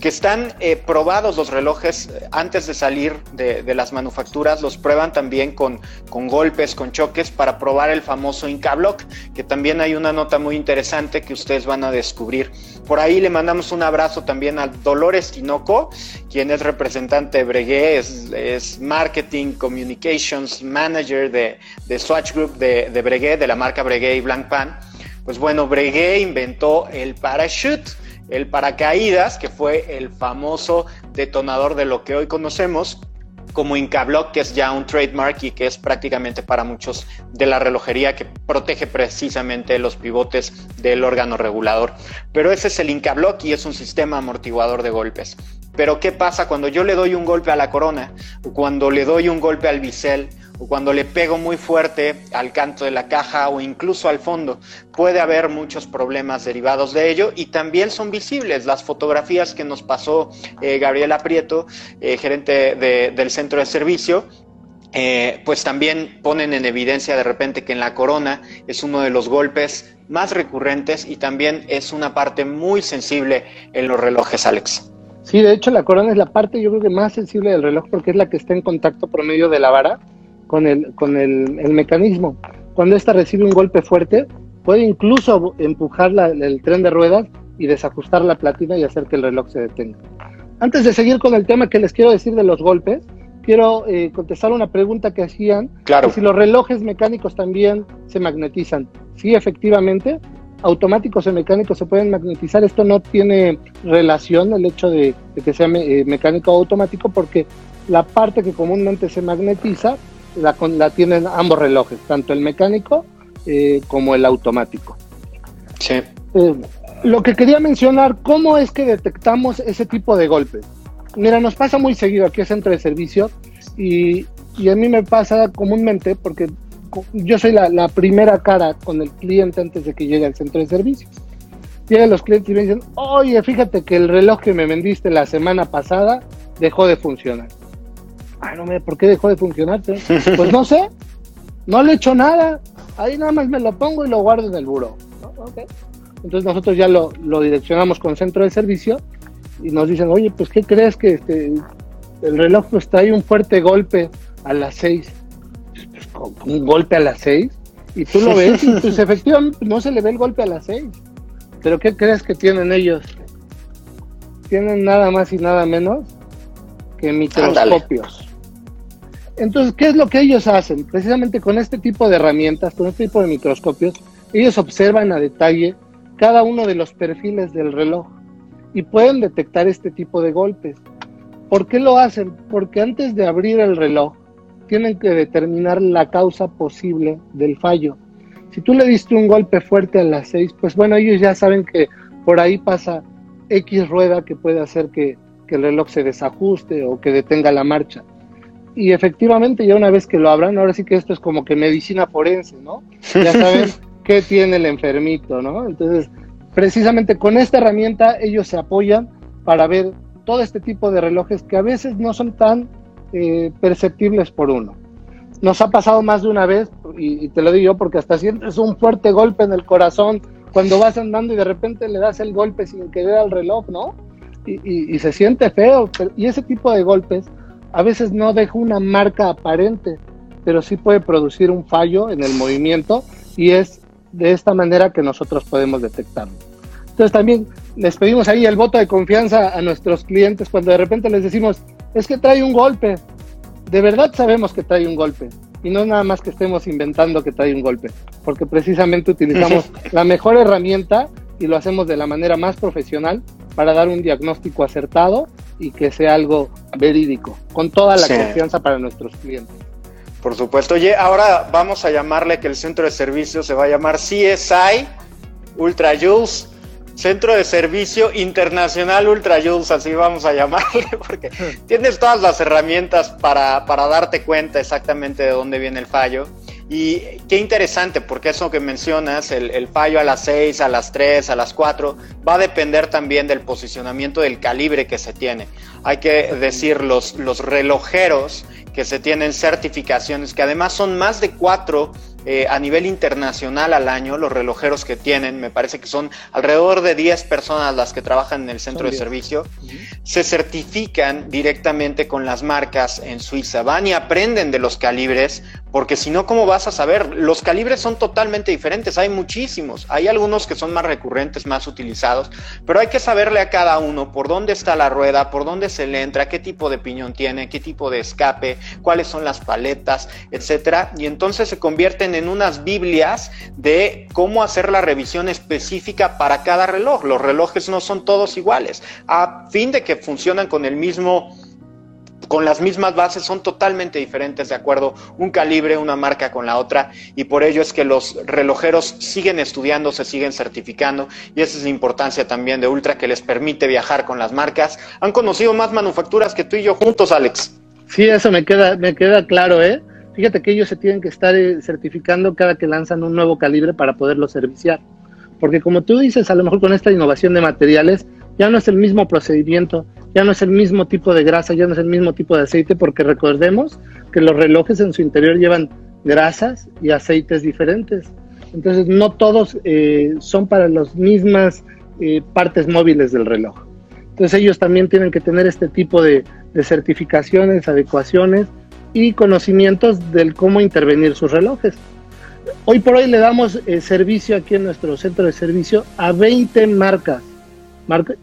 Speaker 1: que están eh, probados los relojes eh, antes de salir de, las manufacturas, los prueban también con, con, golpes, con choques para probar el famoso Inca Block, que también hay una nota muy interesante que ustedes van a descubrir. Por ahí le mandamos un abrazo también a Dolores Tinoco, quien es representante de Breguet, es, Marketing Communications Manager de, de Swatch Group de, de Breguet, de la marca Breguet y Blancpain. Pues bueno, Breguet inventó el parachute el paracaídas, que fue el famoso detonador de lo que hoy conocemos como Incablock, que es ya un trademark y que es prácticamente para muchos de la relojería que protege precisamente los pivotes del órgano regulador. Pero ese es el Incablock y es un sistema amortiguador de golpes. Pero ¿qué pasa cuando yo le doy un golpe a la corona o cuando le doy un golpe al bisel o cuando le pego muy fuerte al canto de la caja o incluso al fondo. Puede haber muchos problemas derivados de ello y también son visibles las fotografías que nos pasó eh, Gabriela Prieto, eh, gerente del centro de servicio, eh, pues también ponen en evidencia de repente que en la corona es uno de los golpes más recurrentes y también es una parte muy sensible en los relojes, Alex.
Speaker 2: Sí, de hecho la corona es la parte yo creo que más sensible del reloj porque es la que está en contacto por medio de la vara con el, con el, mecanismo. Cuando ésta recibe un golpe fuerte, puede incluso empujar el tren de ruedas y desajustar la platina y hacer que el reloj se detenga. Antes de seguir con el tema que les quiero decir de los golpes, quiero eh, contestar una pregunta que hacían.
Speaker 1: Claro.
Speaker 2: si los relojes mecánicos también se magnetizan. Sí, efectivamente, automáticos y mecánicos se pueden magnetizar. Esto no tiene relación el hecho de, que sea eh, mecánico o automático porque la parte que comúnmente se magnetiza la, la tienen ambos relojes, tanto el mecánico eh, como el automático.
Speaker 1: Sí.
Speaker 2: Eh, lo que quería mencionar, ¿cómo es que detectamos ese tipo de golpes? Mira, nos pasa muy seguido aquí en centro de servicio y, y a mí me pasa comúnmente porque yo soy la, la, primera cara con el cliente antes de que llegue al centro de servicio. Llegan los clientes y me dicen, oye, fíjate que el reloj que me vendiste la semana pasada dejó de funcionar. Ay, no, ¿por qué dejó de funcionar? Pues no sé, no le he hecho nada. Ahí nada más me lo pongo y lo guardo en el buro. Entonces nosotros ya lo, direccionamos con centro de servicio y nos dicen, oye, pues ¿qué crees que este, el reloj pues trae un fuerte golpe a las seis? Pues, un golpe a las seis y tú lo ves y pues [LAUGHS] efectivamente no se le ve el golpe a las seis. Pero ¿qué crees que tienen ellos? Tienen nada más y nada menos que microscopios. Entonces, ¿qué es lo que ellos hacen? Precisamente con este tipo de herramientas, con este tipo de microscopios, ellos observan a detalle cada uno de los perfiles del reloj y pueden detectar este tipo de golpes. ¿Por qué lo hacen? Porque antes de abrir el reloj, tienen que determinar la causa posible del fallo. Si tú le diste un golpe fuerte a las 6, pues bueno, ellos ya saben que por ahí pasa X rueda que puede hacer que, que el reloj se desajuste o que detenga la marcha y efectivamente ya una vez que lo abran, ahora sí que esto es como que medicina forense, ¿no? Ya [LAUGHS] saben qué tiene el enfermito, ¿no? Entonces, precisamente con esta herramienta ellos se apoyan para ver todo este tipo de relojes que a veces no son tan eh, perceptibles por uno. Nos ha pasado más de una vez, y, te lo digo yo porque hasta sientes un fuerte golpe en el corazón cuando vas andando y de repente le das el golpe sin querer al reloj, ¿no? Y, y se siente feo. y ese tipo de golpes a veces no deja una marca aparente, pero sí puede producir un fallo en el movimiento y es de esta manera que nosotros podemos detectarlo. Entonces también les pedimos ahí el voto de confianza a nuestros clientes cuando de repente les decimos, es que trae un golpe. De verdad sabemos que trae un golpe. Y no nada más que estemos inventando que trae un golpe, porque precisamente utilizamos [LAUGHS] la mejor herramienta y lo hacemos de la manera más profesional para dar un diagnóstico acertado y que sea algo verídico, con toda la confianza para nuestros clientes.
Speaker 1: Por supuesto. Oye, ahora vamos a llamarle que el centro de servicio se va a llamar CSI Ultra Jules Centro de Servicio Internacional Ultra Jules, así vamos a llamarle, [LAUGHS] porque tienes todas las herramientas para, para darte cuenta exactamente de dónde viene el fallo. Y qué interesante, porque eso que mencionas, el, fallo a las 6, a las 3, a las 4, va a depender también del posicionamiento del calibre que se tiene. Hay que decir, los, los relojeros que se tienen certificaciones, que además son más de cuatro eh, a nivel internacional al año, los relojeros que tienen, me parece que son alrededor de 10 personas las que trabajan en el centro de servicio, se certifican directamente con las marcas en Suiza, van y aprenden de los calibres, porque si no, ¿cómo vas a saber? Los calibres son totalmente diferentes, hay muchísimos, hay algunos que son más recurrentes, más utilizados, pero hay que saberle a cada uno por dónde está la rueda, por dónde se le entra, qué tipo de piñón tiene, qué tipo de escape, cuáles son las paletas, etcétera, y entonces se convierten en unas Biblias de cómo hacer la revisión específica para cada reloj. Los relojes no son todos iguales. A fin de que funcionan con el mismo con las mismas bases son totalmente diferentes de acuerdo un calibre, una marca con la otra y por ello es que los relojeros siguen estudiando, se siguen certificando y esa es la importancia también de Ultra que les permite viajar con las marcas. Han conocido más manufacturas que tú y yo juntos, Alex.
Speaker 2: Sí, eso me queda, me queda claro, ¿eh? Fíjate que ellos se tienen que estar eh, certificando cada que lanzan un nuevo calibre para poderlo serviciar. Porque como tú dices, a lo mejor con esta innovación de materiales ya no es el mismo procedimiento, ya no es el mismo tipo de grasa, ya no es el mismo tipo de aceite, porque recordemos que los relojes en su interior llevan grasas y aceites diferentes. Entonces no todos eh, son para las mismas eh, partes móviles del reloj. Entonces ellos también tienen que tener este tipo de, certificaciones, adecuaciones y conocimientos del cómo intervenir sus relojes. Hoy por hoy le damos eh, servicio aquí en nuestro centro de servicio a 20 marcas,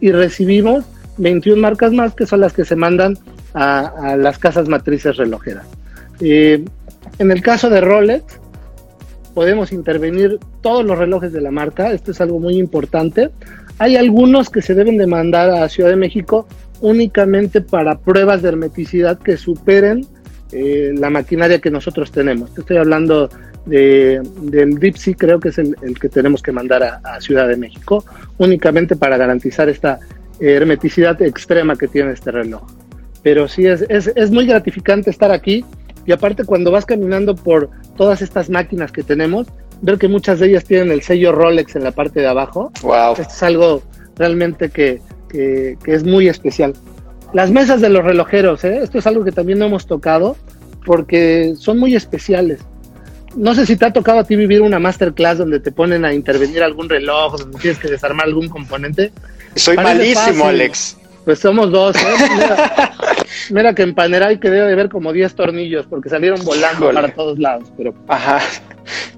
Speaker 2: y recibimos 21 marcas más que son las que se mandan a, las casas matrices relojeras. En el caso de Rolex, podemos intervenir todos los relojes de la marca, esto es algo muy importante. Hay algunos que se deben de mandar a Ciudad de México únicamente para pruebas de hermeticidad que superen eh, la maquinaria que nosotros tenemos. estoy hablando de, del Dipsy, creo que es el, que tenemos que mandar a, Ciudad de México, únicamente para garantizar esta hermeticidad extrema que tiene este reloj. Pero sí, es, es, es muy gratificante estar aquí y aparte cuando vas caminando por todas estas máquinas que tenemos, ver que muchas de ellas tienen el sello Rolex en la parte de abajo.
Speaker 1: Wow.
Speaker 2: Esto es algo realmente que, que, que es muy especial. Las mesas de los relojeros, ¿eh? esto es algo que también no hemos tocado porque son muy especiales. No sé si te ha tocado a ti vivir una masterclass donde te ponen a intervenir algún reloj, donde tienes que desarmar algún componente.
Speaker 1: Soy malísimo, Alex.
Speaker 2: Pues somos dos. ¿eh? [LAUGHS] Mira, que en Panerai que debe de ver como 10 tornillos porque salieron volando para todos lados. Pero
Speaker 1: Ajá.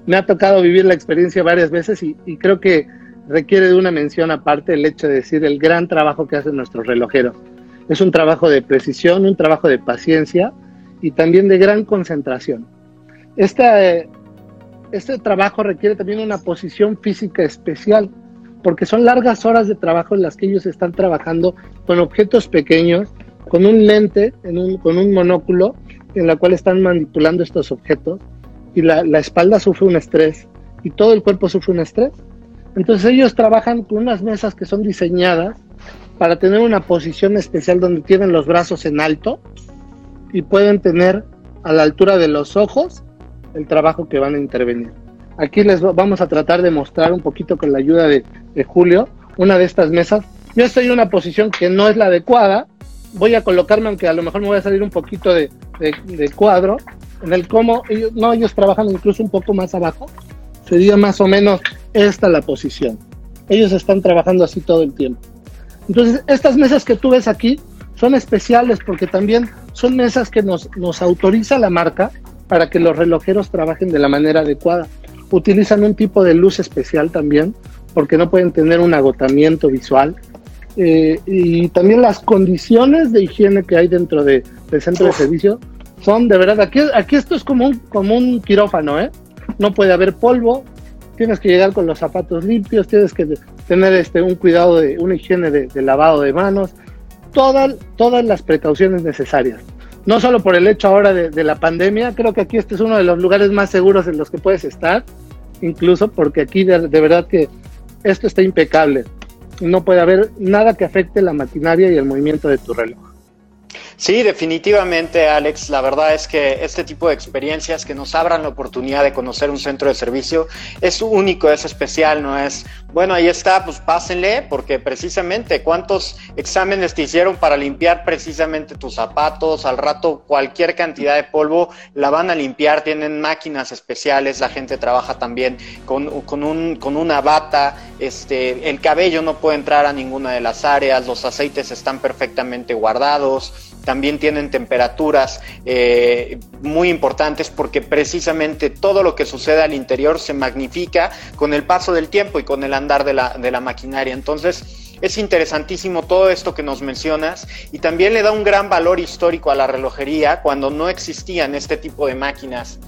Speaker 2: me ha tocado vivir la experiencia varias veces y, y creo que requiere de una mención aparte el hecho de decir el gran trabajo que hacen nuestros relojeros es un trabajo de precisión, un trabajo de paciencia y también de gran concentración. Este, este trabajo requiere también una posición física especial, porque son largas horas de trabajo en las que ellos están trabajando con objetos pequeños, con un lente, con un monóculo, en la cual están manipulando estos objetos, y la, la espalda sufre un estrés, y todo el cuerpo sufre un estrés. Entonces ellos trabajan con unas mesas que son diseñadas para tener una posición especial donde tienen los brazos en alto y pueden tener a la altura de los ojos el trabajo que van a intervenir. aquí les vamos a tratar de mostrar un poquito con la ayuda de, Julio una de estas mesas. Yo estoy en una posición que no es la adecuada, voy a colocarme, aunque a lo mejor me voy a salir un poquito de, cuadro, en el cómo, ellos, no, ellos trabajan incluso un poco más abajo, sería más o menos esta la posición. Ellos están trabajando así todo el tiempo. Entonces, estas mesas que tú ves aquí son especiales porque también son mesas que nos, nos autoriza la marca para que los relojeros trabajen de la manera adecuada. Utilizan un tipo de luz especial también porque no pueden tener un agotamiento visual. Eh, y también las condiciones de higiene que hay dentro de, del centro de servicio son de verdad, aquí, aquí esto es como un, como un quirófano, ¿eh? No puede haber polvo, tienes que llegar con los zapatos limpios, tienes que tener este, un cuidado de una higiene de, lavado de manos, todas, todas las precauciones necesarias. No solo por el hecho ahora de, la pandemia, creo que aquí este es uno de los lugares más seguros en los que puedes estar, incluso porque aquí de, de verdad que esto está impecable. No puede haber nada que afecte la maquinaria y el movimiento de tu reloj.
Speaker 1: Sí, definitivamente, Alex. La verdad es que este tipo de experiencias que nos abran la oportunidad de conocer un centro de servicio es único, es especial, no es, bueno, ahí está, pues pásenle, porque precisamente cuántos exámenes te hicieron para limpiar precisamente tus zapatos, al rato cualquier cantidad de polvo la van a limpiar, tienen máquinas especiales, la gente trabaja también con, con, un, con una bata, este, el cabello no puede entrar a ninguna de las áreas, los aceites están perfectamente guardados también tienen temperaturas eh, muy importantes porque precisamente todo lo que sucede al interior se magnifica con el paso del tiempo y con el andar de la, de la maquinaria. Entonces, es interesantísimo todo esto que nos mencionas y también le da un gran valor histórico a la relojería cuando no existían este tipo de máquinas.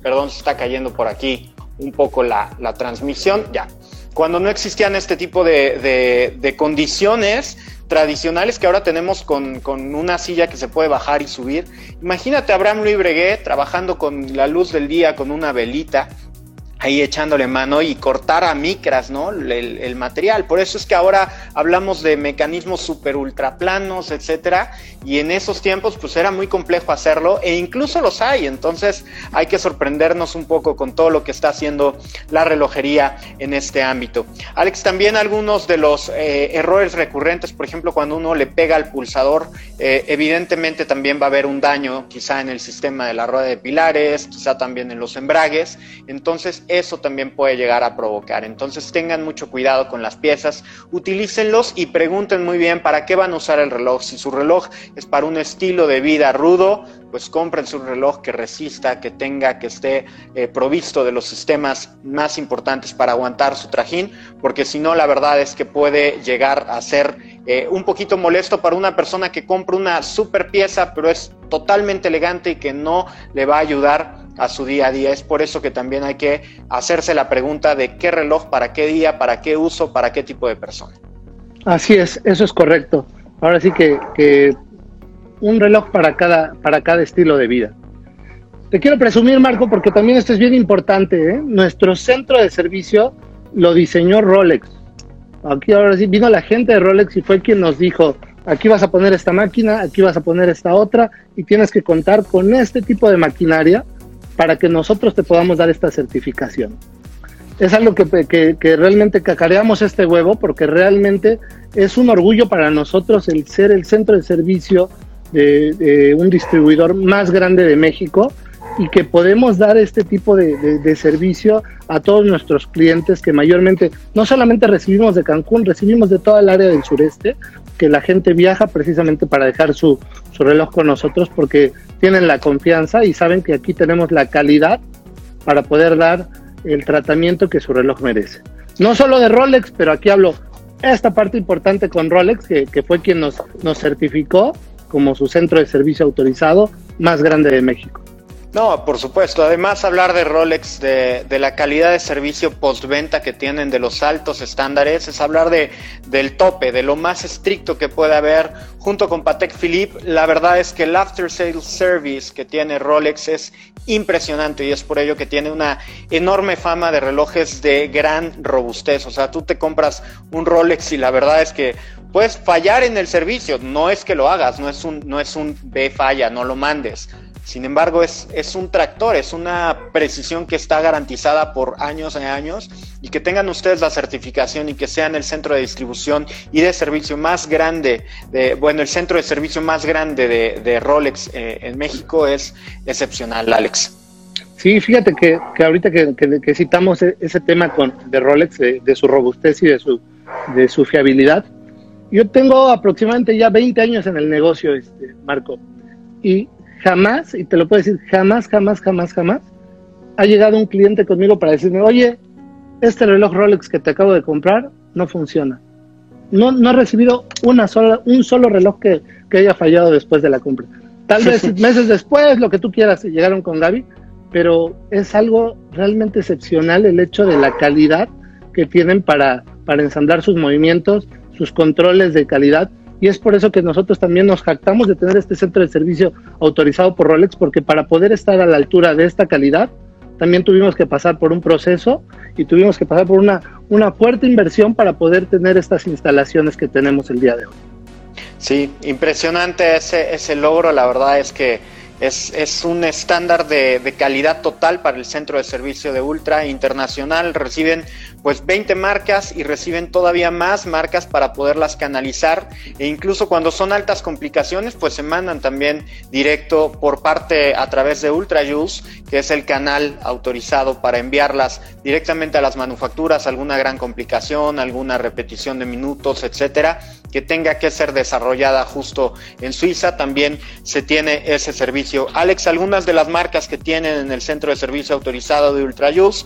Speaker 1: Perdón, se está cayendo por aquí un poco la, la transmisión. Ya. Cuando no existían este tipo de, de, de condiciones, tradicionales que ahora tenemos con, con, una silla que se puede bajar y subir. Imagínate a Abraham Louis Breguet trabajando con la luz del día, con una velita ahí echándole mano y cortar a micras, ¿no? El, material. Por eso es que ahora hablamos de mecanismos super ultraplanos, etcétera. Y en esos tiempos, pues era muy complejo hacerlo, e incluso los hay. Entonces, hay que sorprendernos un poco con todo lo que está haciendo la relojería en este ámbito. Alex, también algunos de los eh, errores recurrentes, por ejemplo, cuando uno le pega al pulsador, eh, evidentemente también va a haber un daño, quizá en el sistema de la rueda de pilares, quizá también en los embragues. Entonces, eso también puede llegar a provocar. Entonces tengan mucho cuidado con las piezas, utilícenlos y pregunten muy bien para qué van a usar el reloj. Si su reloj es para un estilo de vida rudo, pues compren su reloj que resista, que tenga, que esté eh, provisto de los sistemas más importantes para aguantar su trajín, porque si no, la verdad es que puede llegar a ser eh, un poquito molesto para una persona que compra una super pieza, pero es totalmente elegante y que no le va a ayudar a su día a día. Es por eso que también hay que hacerse la pregunta de qué reloj, para qué día, para qué uso, para qué tipo de persona.
Speaker 2: Así es, eso es correcto. Ahora sí que, un reloj para cada, para cada estilo de vida. Te quiero presumir, Marco, porque también esto es bien importante. ¿eh? Nuestro centro de servicio lo diseñó Rolex. Aquí ahora sí vino la gente de Rolex y fue quien nos dijo, aquí vas a poner esta máquina, aquí vas a poner esta otra y tienes que contar con este tipo de maquinaria para que nosotros te podamos dar esta certificación. Es algo que, realmente cacareamos este huevo porque realmente es un orgullo para nosotros el ser el centro de servicio de, un distribuidor más grande de México y que podemos dar este tipo de, de, servicio a todos nuestros clientes que mayormente no solamente recibimos de Cancún, recibimos de toda el área del sureste, que la gente viaja precisamente para dejar su, su reloj con nosotros porque tienen la confianza y saben que aquí tenemos la calidad para poder dar el tratamiento que su reloj merece. No solo de Rolex, pero aquí hablo esta parte importante con Rolex, que, que fue quien nos, nos certificó como su centro de servicio autorizado más grande de México.
Speaker 1: No, por supuesto. Además, hablar de Rolex, de, la calidad de servicio postventa que tienen, de los altos estándares, es hablar de, del tope, de lo más estricto que puede haber. Junto con Patek Philippe, la verdad es que el after sales service que tiene Rolex es impresionante y es por ello que tiene una enorme fama de relojes de gran robustez. O sea, tú te compras un Rolex y la verdad es que puedes fallar en el servicio. No es que lo hagas, no es un, no es un B falla, no lo mandes Sin embargo, es, es un tractor, es una precisión que está garantizada por años y años y que tengan ustedes la certificación y que sean el centro de distribución y de servicio más grande, de, bueno, el centro de servicio más grande de, Rolex eh, en México es excepcional, Alex.
Speaker 2: Sí, fíjate que, que ahorita que, que, citamos e, ese tema con, de Rolex, de, su robustez y de su, de su fiabilidad, yo tengo aproximadamente ya 20 años en el negocio, este, Marco, y jamás, y te lo puedo decir, jamás, jamás, jamás, jamás, ha llegado un cliente conmigo para decirme, oye, este reloj Rolex que te acabo de comprar no funciona. No, no he recibido una sola, un solo reloj que, que haya fallado después de la compra. Tal vez [LAUGHS] meses después, lo que tú quieras, llegaron con Gaby, pero es algo realmente excepcional el hecho de la calidad que tienen para, para ensamblar sus movimientos, sus controles de calidad. Y es por eso que nosotros también nos jactamos de tener este centro de servicio autorizado por Rolex, porque para poder estar a la altura de esta calidad, también tuvimos que pasar por un proceso y tuvimos que pasar por una, una fuerte inversión para poder tener estas instalaciones que tenemos el día de hoy.
Speaker 1: Sí, impresionante ese, ese logro, la verdad es que es, es un estándar de, de, calidad total para el centro de servicio de Ultra Internacional. Reciben pues 20 marcas y reciben todavía más marcas para poderlas canalizar. E incluso cuando son altas complicaciones pues se mandan también directo por parte a través de Ultra Use, que es el canal autorizado para enviarlas directamente a las manufacturas, alguna gran complicación, alguna repetición de minutos, etcétera, que tenga que ser desarrollada justo en Suiza, también se tiene ese servicio. Alex, algunas de las marcas que tienen en el centro de servicio autorizado de Ultra Use,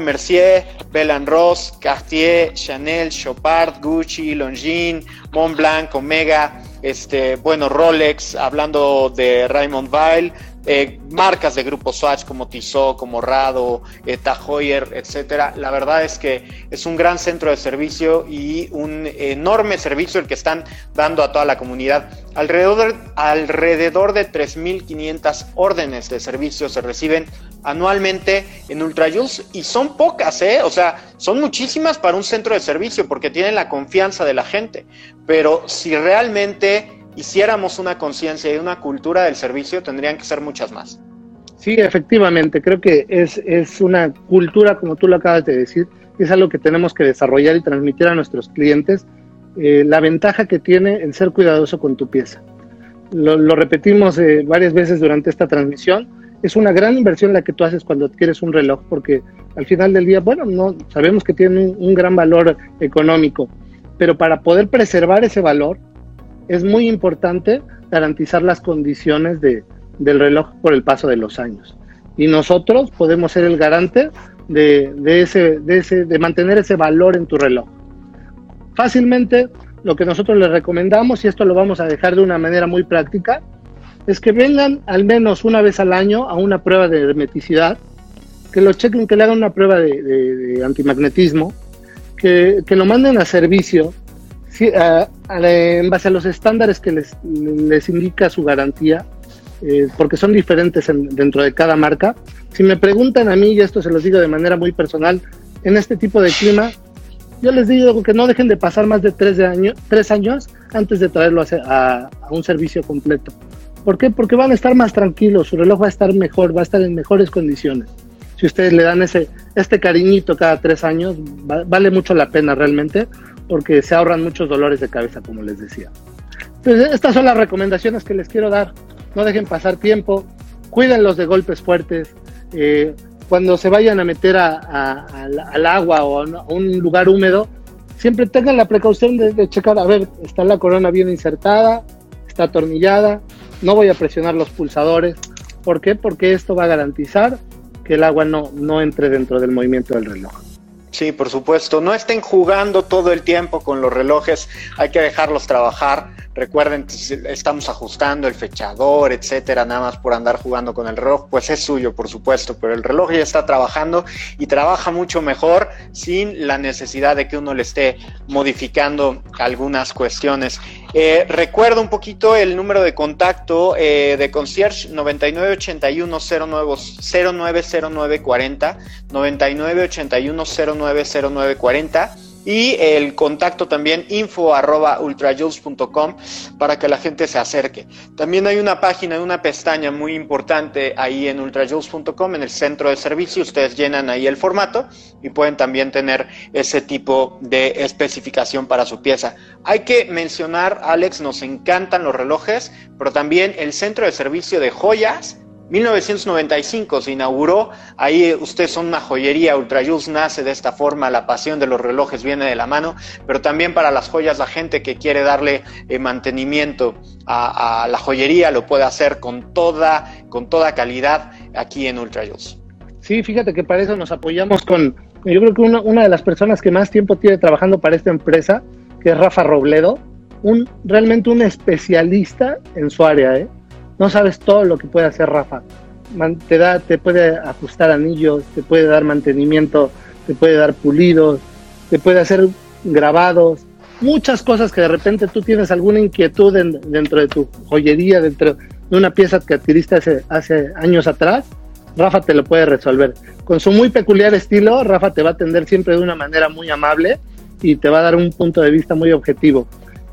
Speaker 1: Mercier, Bell Ross, Cartier, Chanel, Chopard, Gucci, Longines, Montblanc, Omega, este, bueno, Rolex, hablando de Raymond Weil, eh, marcas de grupo Swatch como Tissot, como Rado, eh, etcétera. La verdad es que es un gran centro de servicio y un enorme servicio el que están dando a toda la comunidad. Alrededor, alrededor de 3.500 órdenes de servicio se reciben anualmente en UltraJuice y son pocas, ¿eh? O sea, son muchísimas para un centro de servicio porque tienen la confianza de la gente. Pero si realmente hiciéramos una conciencia y una cultura del servicio, tendrían que ser muchas más.
Speaker 2: Sí, efectivamente, creo que es, es una cultura, como tú lo acabas de decir, es algo que tenemos que desarrollar y transmitir a nuestros clientes, eh, la ventaja que tiene el ser cuidadoso con tu pieza. Lo, repetimos eh, varias veces durante esta transmisión, es una gran inversión la que tú haces cuando adquieres un reloj, porque al final del día, bueno, no sabemos que tiene un gran valor económico, pero para poder preservar ese valor, es muy importante garantizar las condiciones de, del reloj por el paso de los años. Y nosotros podemos ser el garante de, ese, de, ese, de mantener ese valor en tu reloj. Fácilmente, lo que nosotros les recomendamos, y esto lo vamos a dejar de una manera muy práctica, es que vengan al menos una vez al año a una prueba de hermeticidad, que lo chequen, que le hagan una prueba de, antimagnetismo, que, que, lo manden a servicio sí, en base a los estándares que les, les indica su garantía, eh, porque son diferentes dentro de cada marca. Si me preguntan a mí, y esto se los digo de manera muy personal, en este tipo de clima, yo les digo que no dejen de pasar más de tres, de tres años antes de traerlo a, a, un servicio completo. ¿Por qué? Porque van a estar más tranquilos, su reloj va a estar mejor, va a estar en mejores condiciones. Si ustedes le dan ese, este cariñito cada tres años, vale mucho la pena realmente, porque se ahorran muchos dolores de cabeza, como les decía. Entonces, estas son las recomendaciones que les quiero dar. No dejen pasar tiempo, cuídenlos de golpes fuertes. Eh, cuando se vayan a meter al agua o a un lugar húmedo, siempre tengan la precaución de, de, checar, a ver, está la corona bien insertada, está atornillada, no voy a presionar los pulsadores. ¿Por qué? Porque esto va a garantizar que el agua no, no entre dentro del movimiento del reloj.
Speaker 1: Sí, por supuesto. No estén jugando todo el tiempo con los relojes, hay que dejarlos trabajar. Recuerden que estamos ajustando el fechador, etcétera, nada más por andar jugando con el reloj, pues es suyo, por supuesto, pero el reloj ya está trabajando y trabaja mucho mejor sin la necesidad de que uno le esté modificando algunas cuestiones. Eh, recuerdo un poquito el número de contacto eh, de concierge 9981 090940 9981 090940 y el contacto también info arroba ultrajuice.com para que la gente se acerque. También hay una página, una pestaña muy importante ahí en ultrajuice.com en el centro de servicio. Ustedes llenan ahí el formato y pueden también tener ese tipo de especificación para su pieza. Hay que mencionar, Alex, nos encantan los relojes, pero también el centro de servicio de joyas 1995 se inauguró, ahí ustedes son una joyería, Ultrajus nace de esta forma, la pasión de los relojes viene de la mano, pero también para las joyas la gente que quiere darle eh, mantenimiento a, la joyería lo puede hacer con toda, con toda calidad aquí en Ultrajus.
Speaker 2: Sí, fíjate que para eso nos apoyamos con, yo creo que una, una de las personas que más tiempo tiene trabajando para esta empresa, que es Rafa Robledo, un, realmente un especialista en su área, ¿eh? No sabes todo lo que puede hacer Rafa. te, da, te puede ajustar anillos, te puede dar mantenimiento, te puede dar pulidos, te puede hacer grabados, muchas cosas que de repente tú tienes alguna inquietud dentro de tu joyería, dentro de una pieza que adquiriste hace, hace años atrás, Rafa te lo puede resolver. Con su muy peculiar estilo, Rafa te va a atender siempre de una manera muy amable y te va a dar un punto de vista muy objetivo.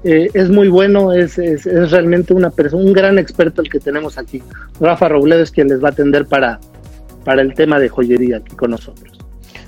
Speaker 2: Eh, es muy bueno, es, es, realmente una persona, un gran experto el que tenemos aquí. Rafa Robledo es quien les va a atender para, para el tema de joyería aquí con nosotros.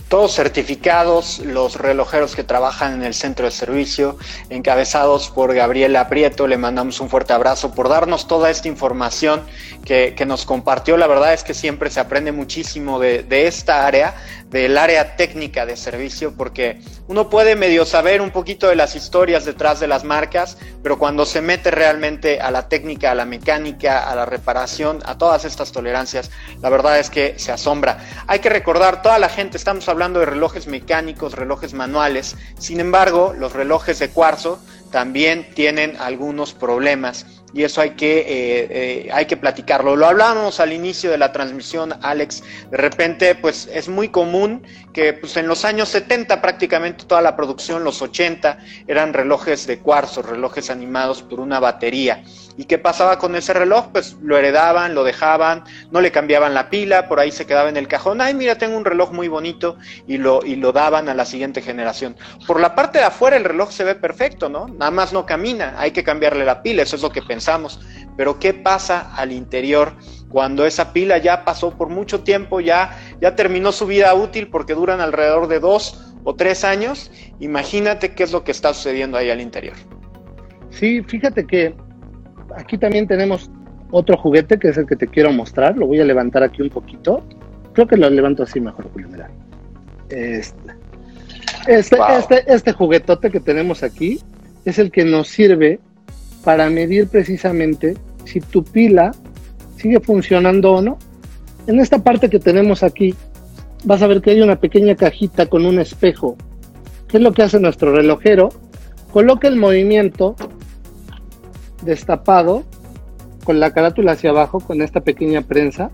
Speaker 1: Todos certificados, los relojeros que trabajan en el centro de servicio, encabezados por Gabriela Prieto, le mandamos un fuerte abrazo por darnos toda esta información que, que nos compartió. La verdad es que siempre se aprende muchísimo de, de esta área del área técnica de servicio, porque uno puede medio saber un poquito de las historias detrás de las marcas, pero cuando se mete realmente a la técnica, a la mecánica, a la reparación, a todas estas tolerancias, la verdad es que se asombra. Hay que recordar, toda la gente, estamos hablando de relojes mecánicos, relojes manuales, sin embargo, los relojes de cuarzo también tienen algunos problemas y eso hay que, eh, eh, hay que platicarlo. Lo hablábamos al inicio de la transmisión, Alex, de repente pues es muy común que pues, en los años 70 prácticamente toda la producción, los 80, eran relojes de cuarzo, relojes animados por una batería. ¿Y qué pasaba con ese reloj? Pues lo heredaban, lo dejaban, no le cambiaban la pila, por ahí se quedaba en el cajón. Ay, mira, tengo un reloj muy bonito y lo, y lo daban a la siguiente generación. Por la parte de afuera el reloj se ve perfecto, ¿no? Nada más no camina, hay que cambiarle la pila, eso es lo que pensamos. Pero ¿qué pasa al interior cuando esa pila ya pasó por mucho tiempo, ya, ya terminó su vida útil porque duran alrededor de dos o tres años? Imagínate qué es lo que está sucediendo ahí al interior.
Speaker 2: Sí, fíjate que aquí también tenemos otro juguete que es el que te quiero mostrar. Lo voy a levantar aquí un poquito. Creo que lo levanto así mejor, Julio. Mira. Este, este, este, este, juguetote que tenemos aquí es el que nos sirve para medir precisamente si tu pila sigue funcionando o no. En esta parte que tenemos aquí, vas a ver que hay una pequeña cajita con un espejo. ¿Qué es lo que hace nuestro relojero? Coloca el movimiento destapado con la carátula hacia abajo con esta pequeña prensa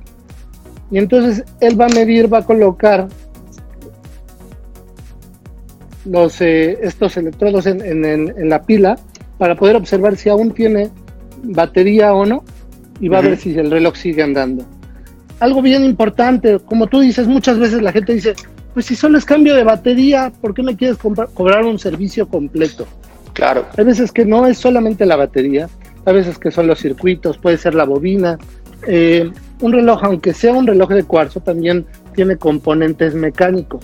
Speaker 2: y entonces él va a medir, va a colocar los, eh, estos electrodos en, la pila para poder observar si aún tiene batería o no y va a ver si el reloj sigue andando. Algo bien importante, como tú dices, muchas veces la gente dice, pues si solo es cambio de batería, ¿por qué me quieres cobrar un servicio completo?
Speaker 1: Claro.
Speaker 2: Hay veces que no es solamente la batería, a veces que son los circuitos, puede ser la bobina. Eh, un reloj, aunque sea un reloj de cuarzo, también tiene componentes mecánicos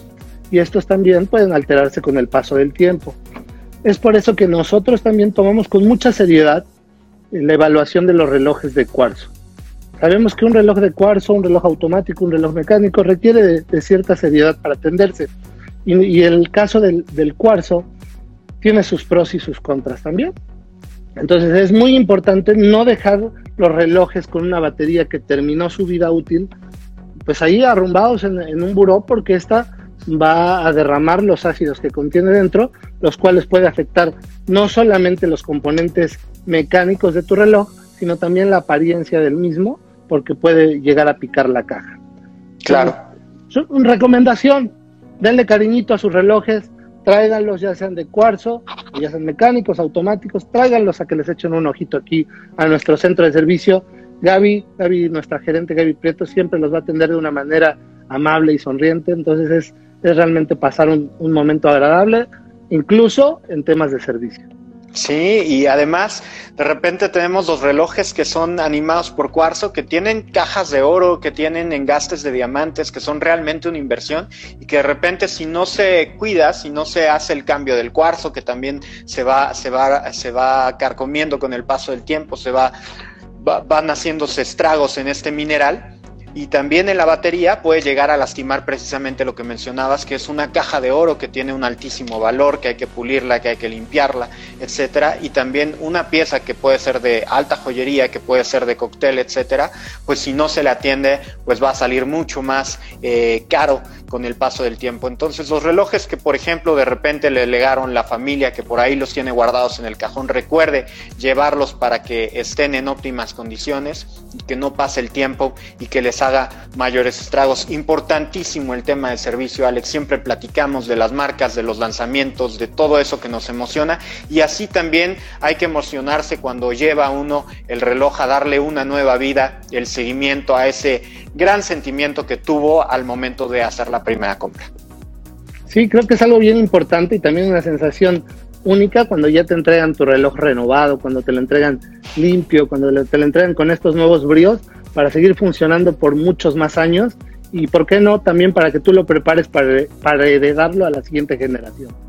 Speaker 2: y estos también pueden alterarse con el paso del tiempo. Es por eso que nosotros también tomamos con mucha seriedad la evaluación de los relojes de cuarzo. Sabemos que un reloj de cuarzo, un reloj automático, un reloj mecánico requiere de, cierta seriedad para atenderse. Y, el caso del, del cuarzo tiene sus pros y sus contras también. Entonces es muy importante no dejar los relojes con una batería que terminó su vida útil, pues ahí arrumbados en, un buró porque esta va a derramar los ácidos que contiene dentro, los cuales puede afectar no solamente los componentes mecánicos de tu reloj, sino también la apariencia del mismo, porque puede llegar a picar la caja.
Speaker 1: Claro.
Speaker 2: Una recomendación, denle cariñito a sus relojes, tráiganlos ya sean de cuarzo, ya sean mecánicos, automáticos, tráiganlos a que les echen un ojito aquí a nuestro centro de servicio. Gaby, Gaby, nuestra gerente Gaby Prieto, siempre los va a atender de una manera amable y sonriente, entonces es, es realmente pasar un, momento agradable. incluso en temas de servicio.
Speaker 1: Sí, y además de repente tenemos los relojes que son animados por cuarzo, que tienen cajas de oro, que tienen engastes de diamantes, que son realmente una inversión y que de repente si no se cuida, si no se hace el cambio del cuarzo, que también se va, se va, se va carcomiendo con el paso del tiempo, se va, va van haciéndose estragos en este mineral, y también en la batería puede llegar a lastimar precisamente lo que mencionabas, que es una caja de oro que tiene un altísimo valor, que hay que pulirla, que hay que limpiarla, etcétera, y también una pieza que puede ser de alta joyería, que puede ser de cóctel, etcétera, pues si no se le atiende, pues va a salir mucho más eh, caro con el paso del tiempo. Entonces, los relojes que, por ejemplo, de repente le legaron la familia que por ahí los tiene guardados en el cajón, recuerde llevarlos para que estén en óptimas condiciones, que no pase el tiempo y que les haga mayores estragos. Importantísimo el tema de servicio, Alex. Siempre platicamos de las marcas, de los lanzamientos, de todo eso que nos emociona. Y así también hay que emocionarse cuando lleva uno el reloj a darle una nueva vida, el seguimiento a ese gran sentimiento que tuvo al momento de hacer la primera compra.
Speaker 2: Sí, creo que es algo bien importante y también una sensación única cuando ya te entregan tu reloj renovado, cuando te lo entregan limpio, cuando te lo entregan con estos nuevos bríos para seguir funcionando por muchos más años y, ¿por qué no?, también para que tú lo prepares para, para heredarlo a la siguiente generación.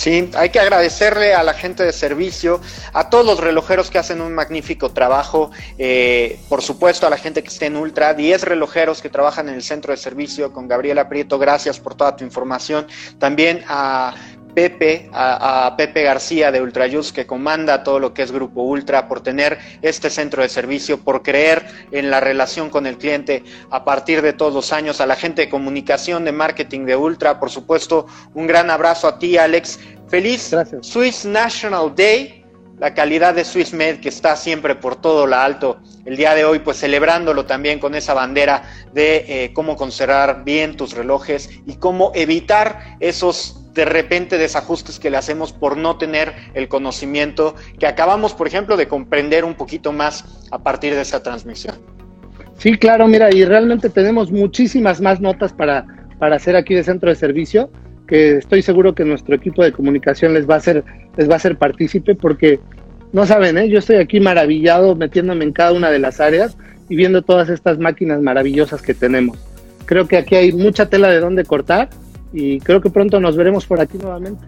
Speaker 1: Sí, hay que agradecerle a la gente de servicio, a todos los relojeros que hacen un magnífico trabajo, eh, por supuesto a la gente que esté en Ultra, 10 relojeros que trabajan en el centro de servicio con Gabriela Prieto, gracias por toda tu información, también a Pepe, a, Pepe García de Ultrayus, que comanda todo lo que es Grupo Ultra, por tener este centro de servicio, por creer en la relación con el cliente a partir de todos los años, a la gente de comunicación, de marketing de Ultra, por supuesto, un gran abrazo a ti, Alex. Feliz Swiss National Day la calidad de Swiss Med que está siempre por todo lo alto. El día de hoy, pues celebrándolo también con esa bandera de eh, cómo conservar bien tus relojes y cómo evitar esos de repente desajustes que le hacemos por no tener el conocimiento que acabamos, por ejemplo, de comprender un poquito más a partir de esa transmisión.
Speaker 2: Sí, claro, mira, y realmente tenemos muchísimas más notas para, para hacer aquí de centro de servicio, que estoy seguro que nuestro equipo de comunicación les va a hacer, les va a hacer partícipe, porque no saben, ¿eh? yo estoy aquí maravillado metiéndome en cada una de las áreas y viendo todas estas máquinas maravillosas que tenemos. Creo que aquí hay mucha tela de dónde cortar y creo que pronto nos veremos por aquí nuevamente.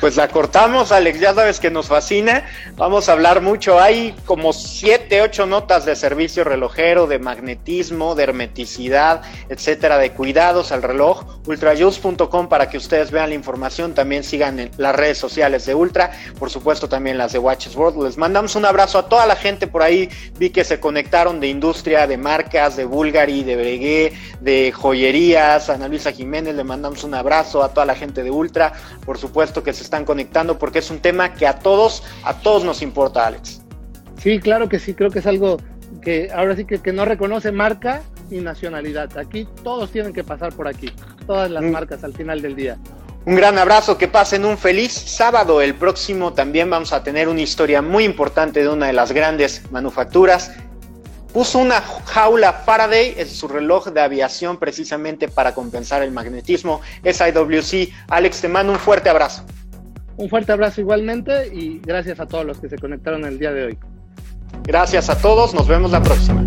Speaker 1: Pues la cortamos, Alex, ya sabes que nos fascina. Vamos a hablar mucho. Hay como siete, ocho notas de servicio relojero, de magnetismo, de hermeticidad, etcétera, de cuidados al reloj. Ultrajuice.com para que ustedes vean la información. También sigan en las redes sociales de Ultra, por supuesto también las de Watches World. Les mandamos un abrazo a toda la gente por ahí. Vi que se conectaron de industria, de marcas, de Bulgari, de Breguet, de joyerías. Ana Luisa Jiménez, le mandamos un abrazo a toda la gente de Ultra. Por supuesto que se están conectando porque es un tema que a todos, a todos nos importa, Alex.
Speaker 2: Sí, claro que sí, creo que es algo que ahora sí que, que no reconoce marca y nacionalidad. Aquí todos tienen que pasar por aquí, todas las mm. marcas al final del día.
Speaker 1: Un gran abrazo, que pasen un feliz sábado. El próximo también vamos a tener una historia muy importante de una de las grandes manufacturas Puso una jaula Faraday en su reloj de aviación precisamente para compensar el magnetismo. Es IWC. Alex, te mando un fuerte abrazo.
Speaker 2: Un fuerte abrazo igualmente y gracias a todos los que se conectaron el día de hoy.
Speaker 1: Gracias a todos, nos vemos la próxima.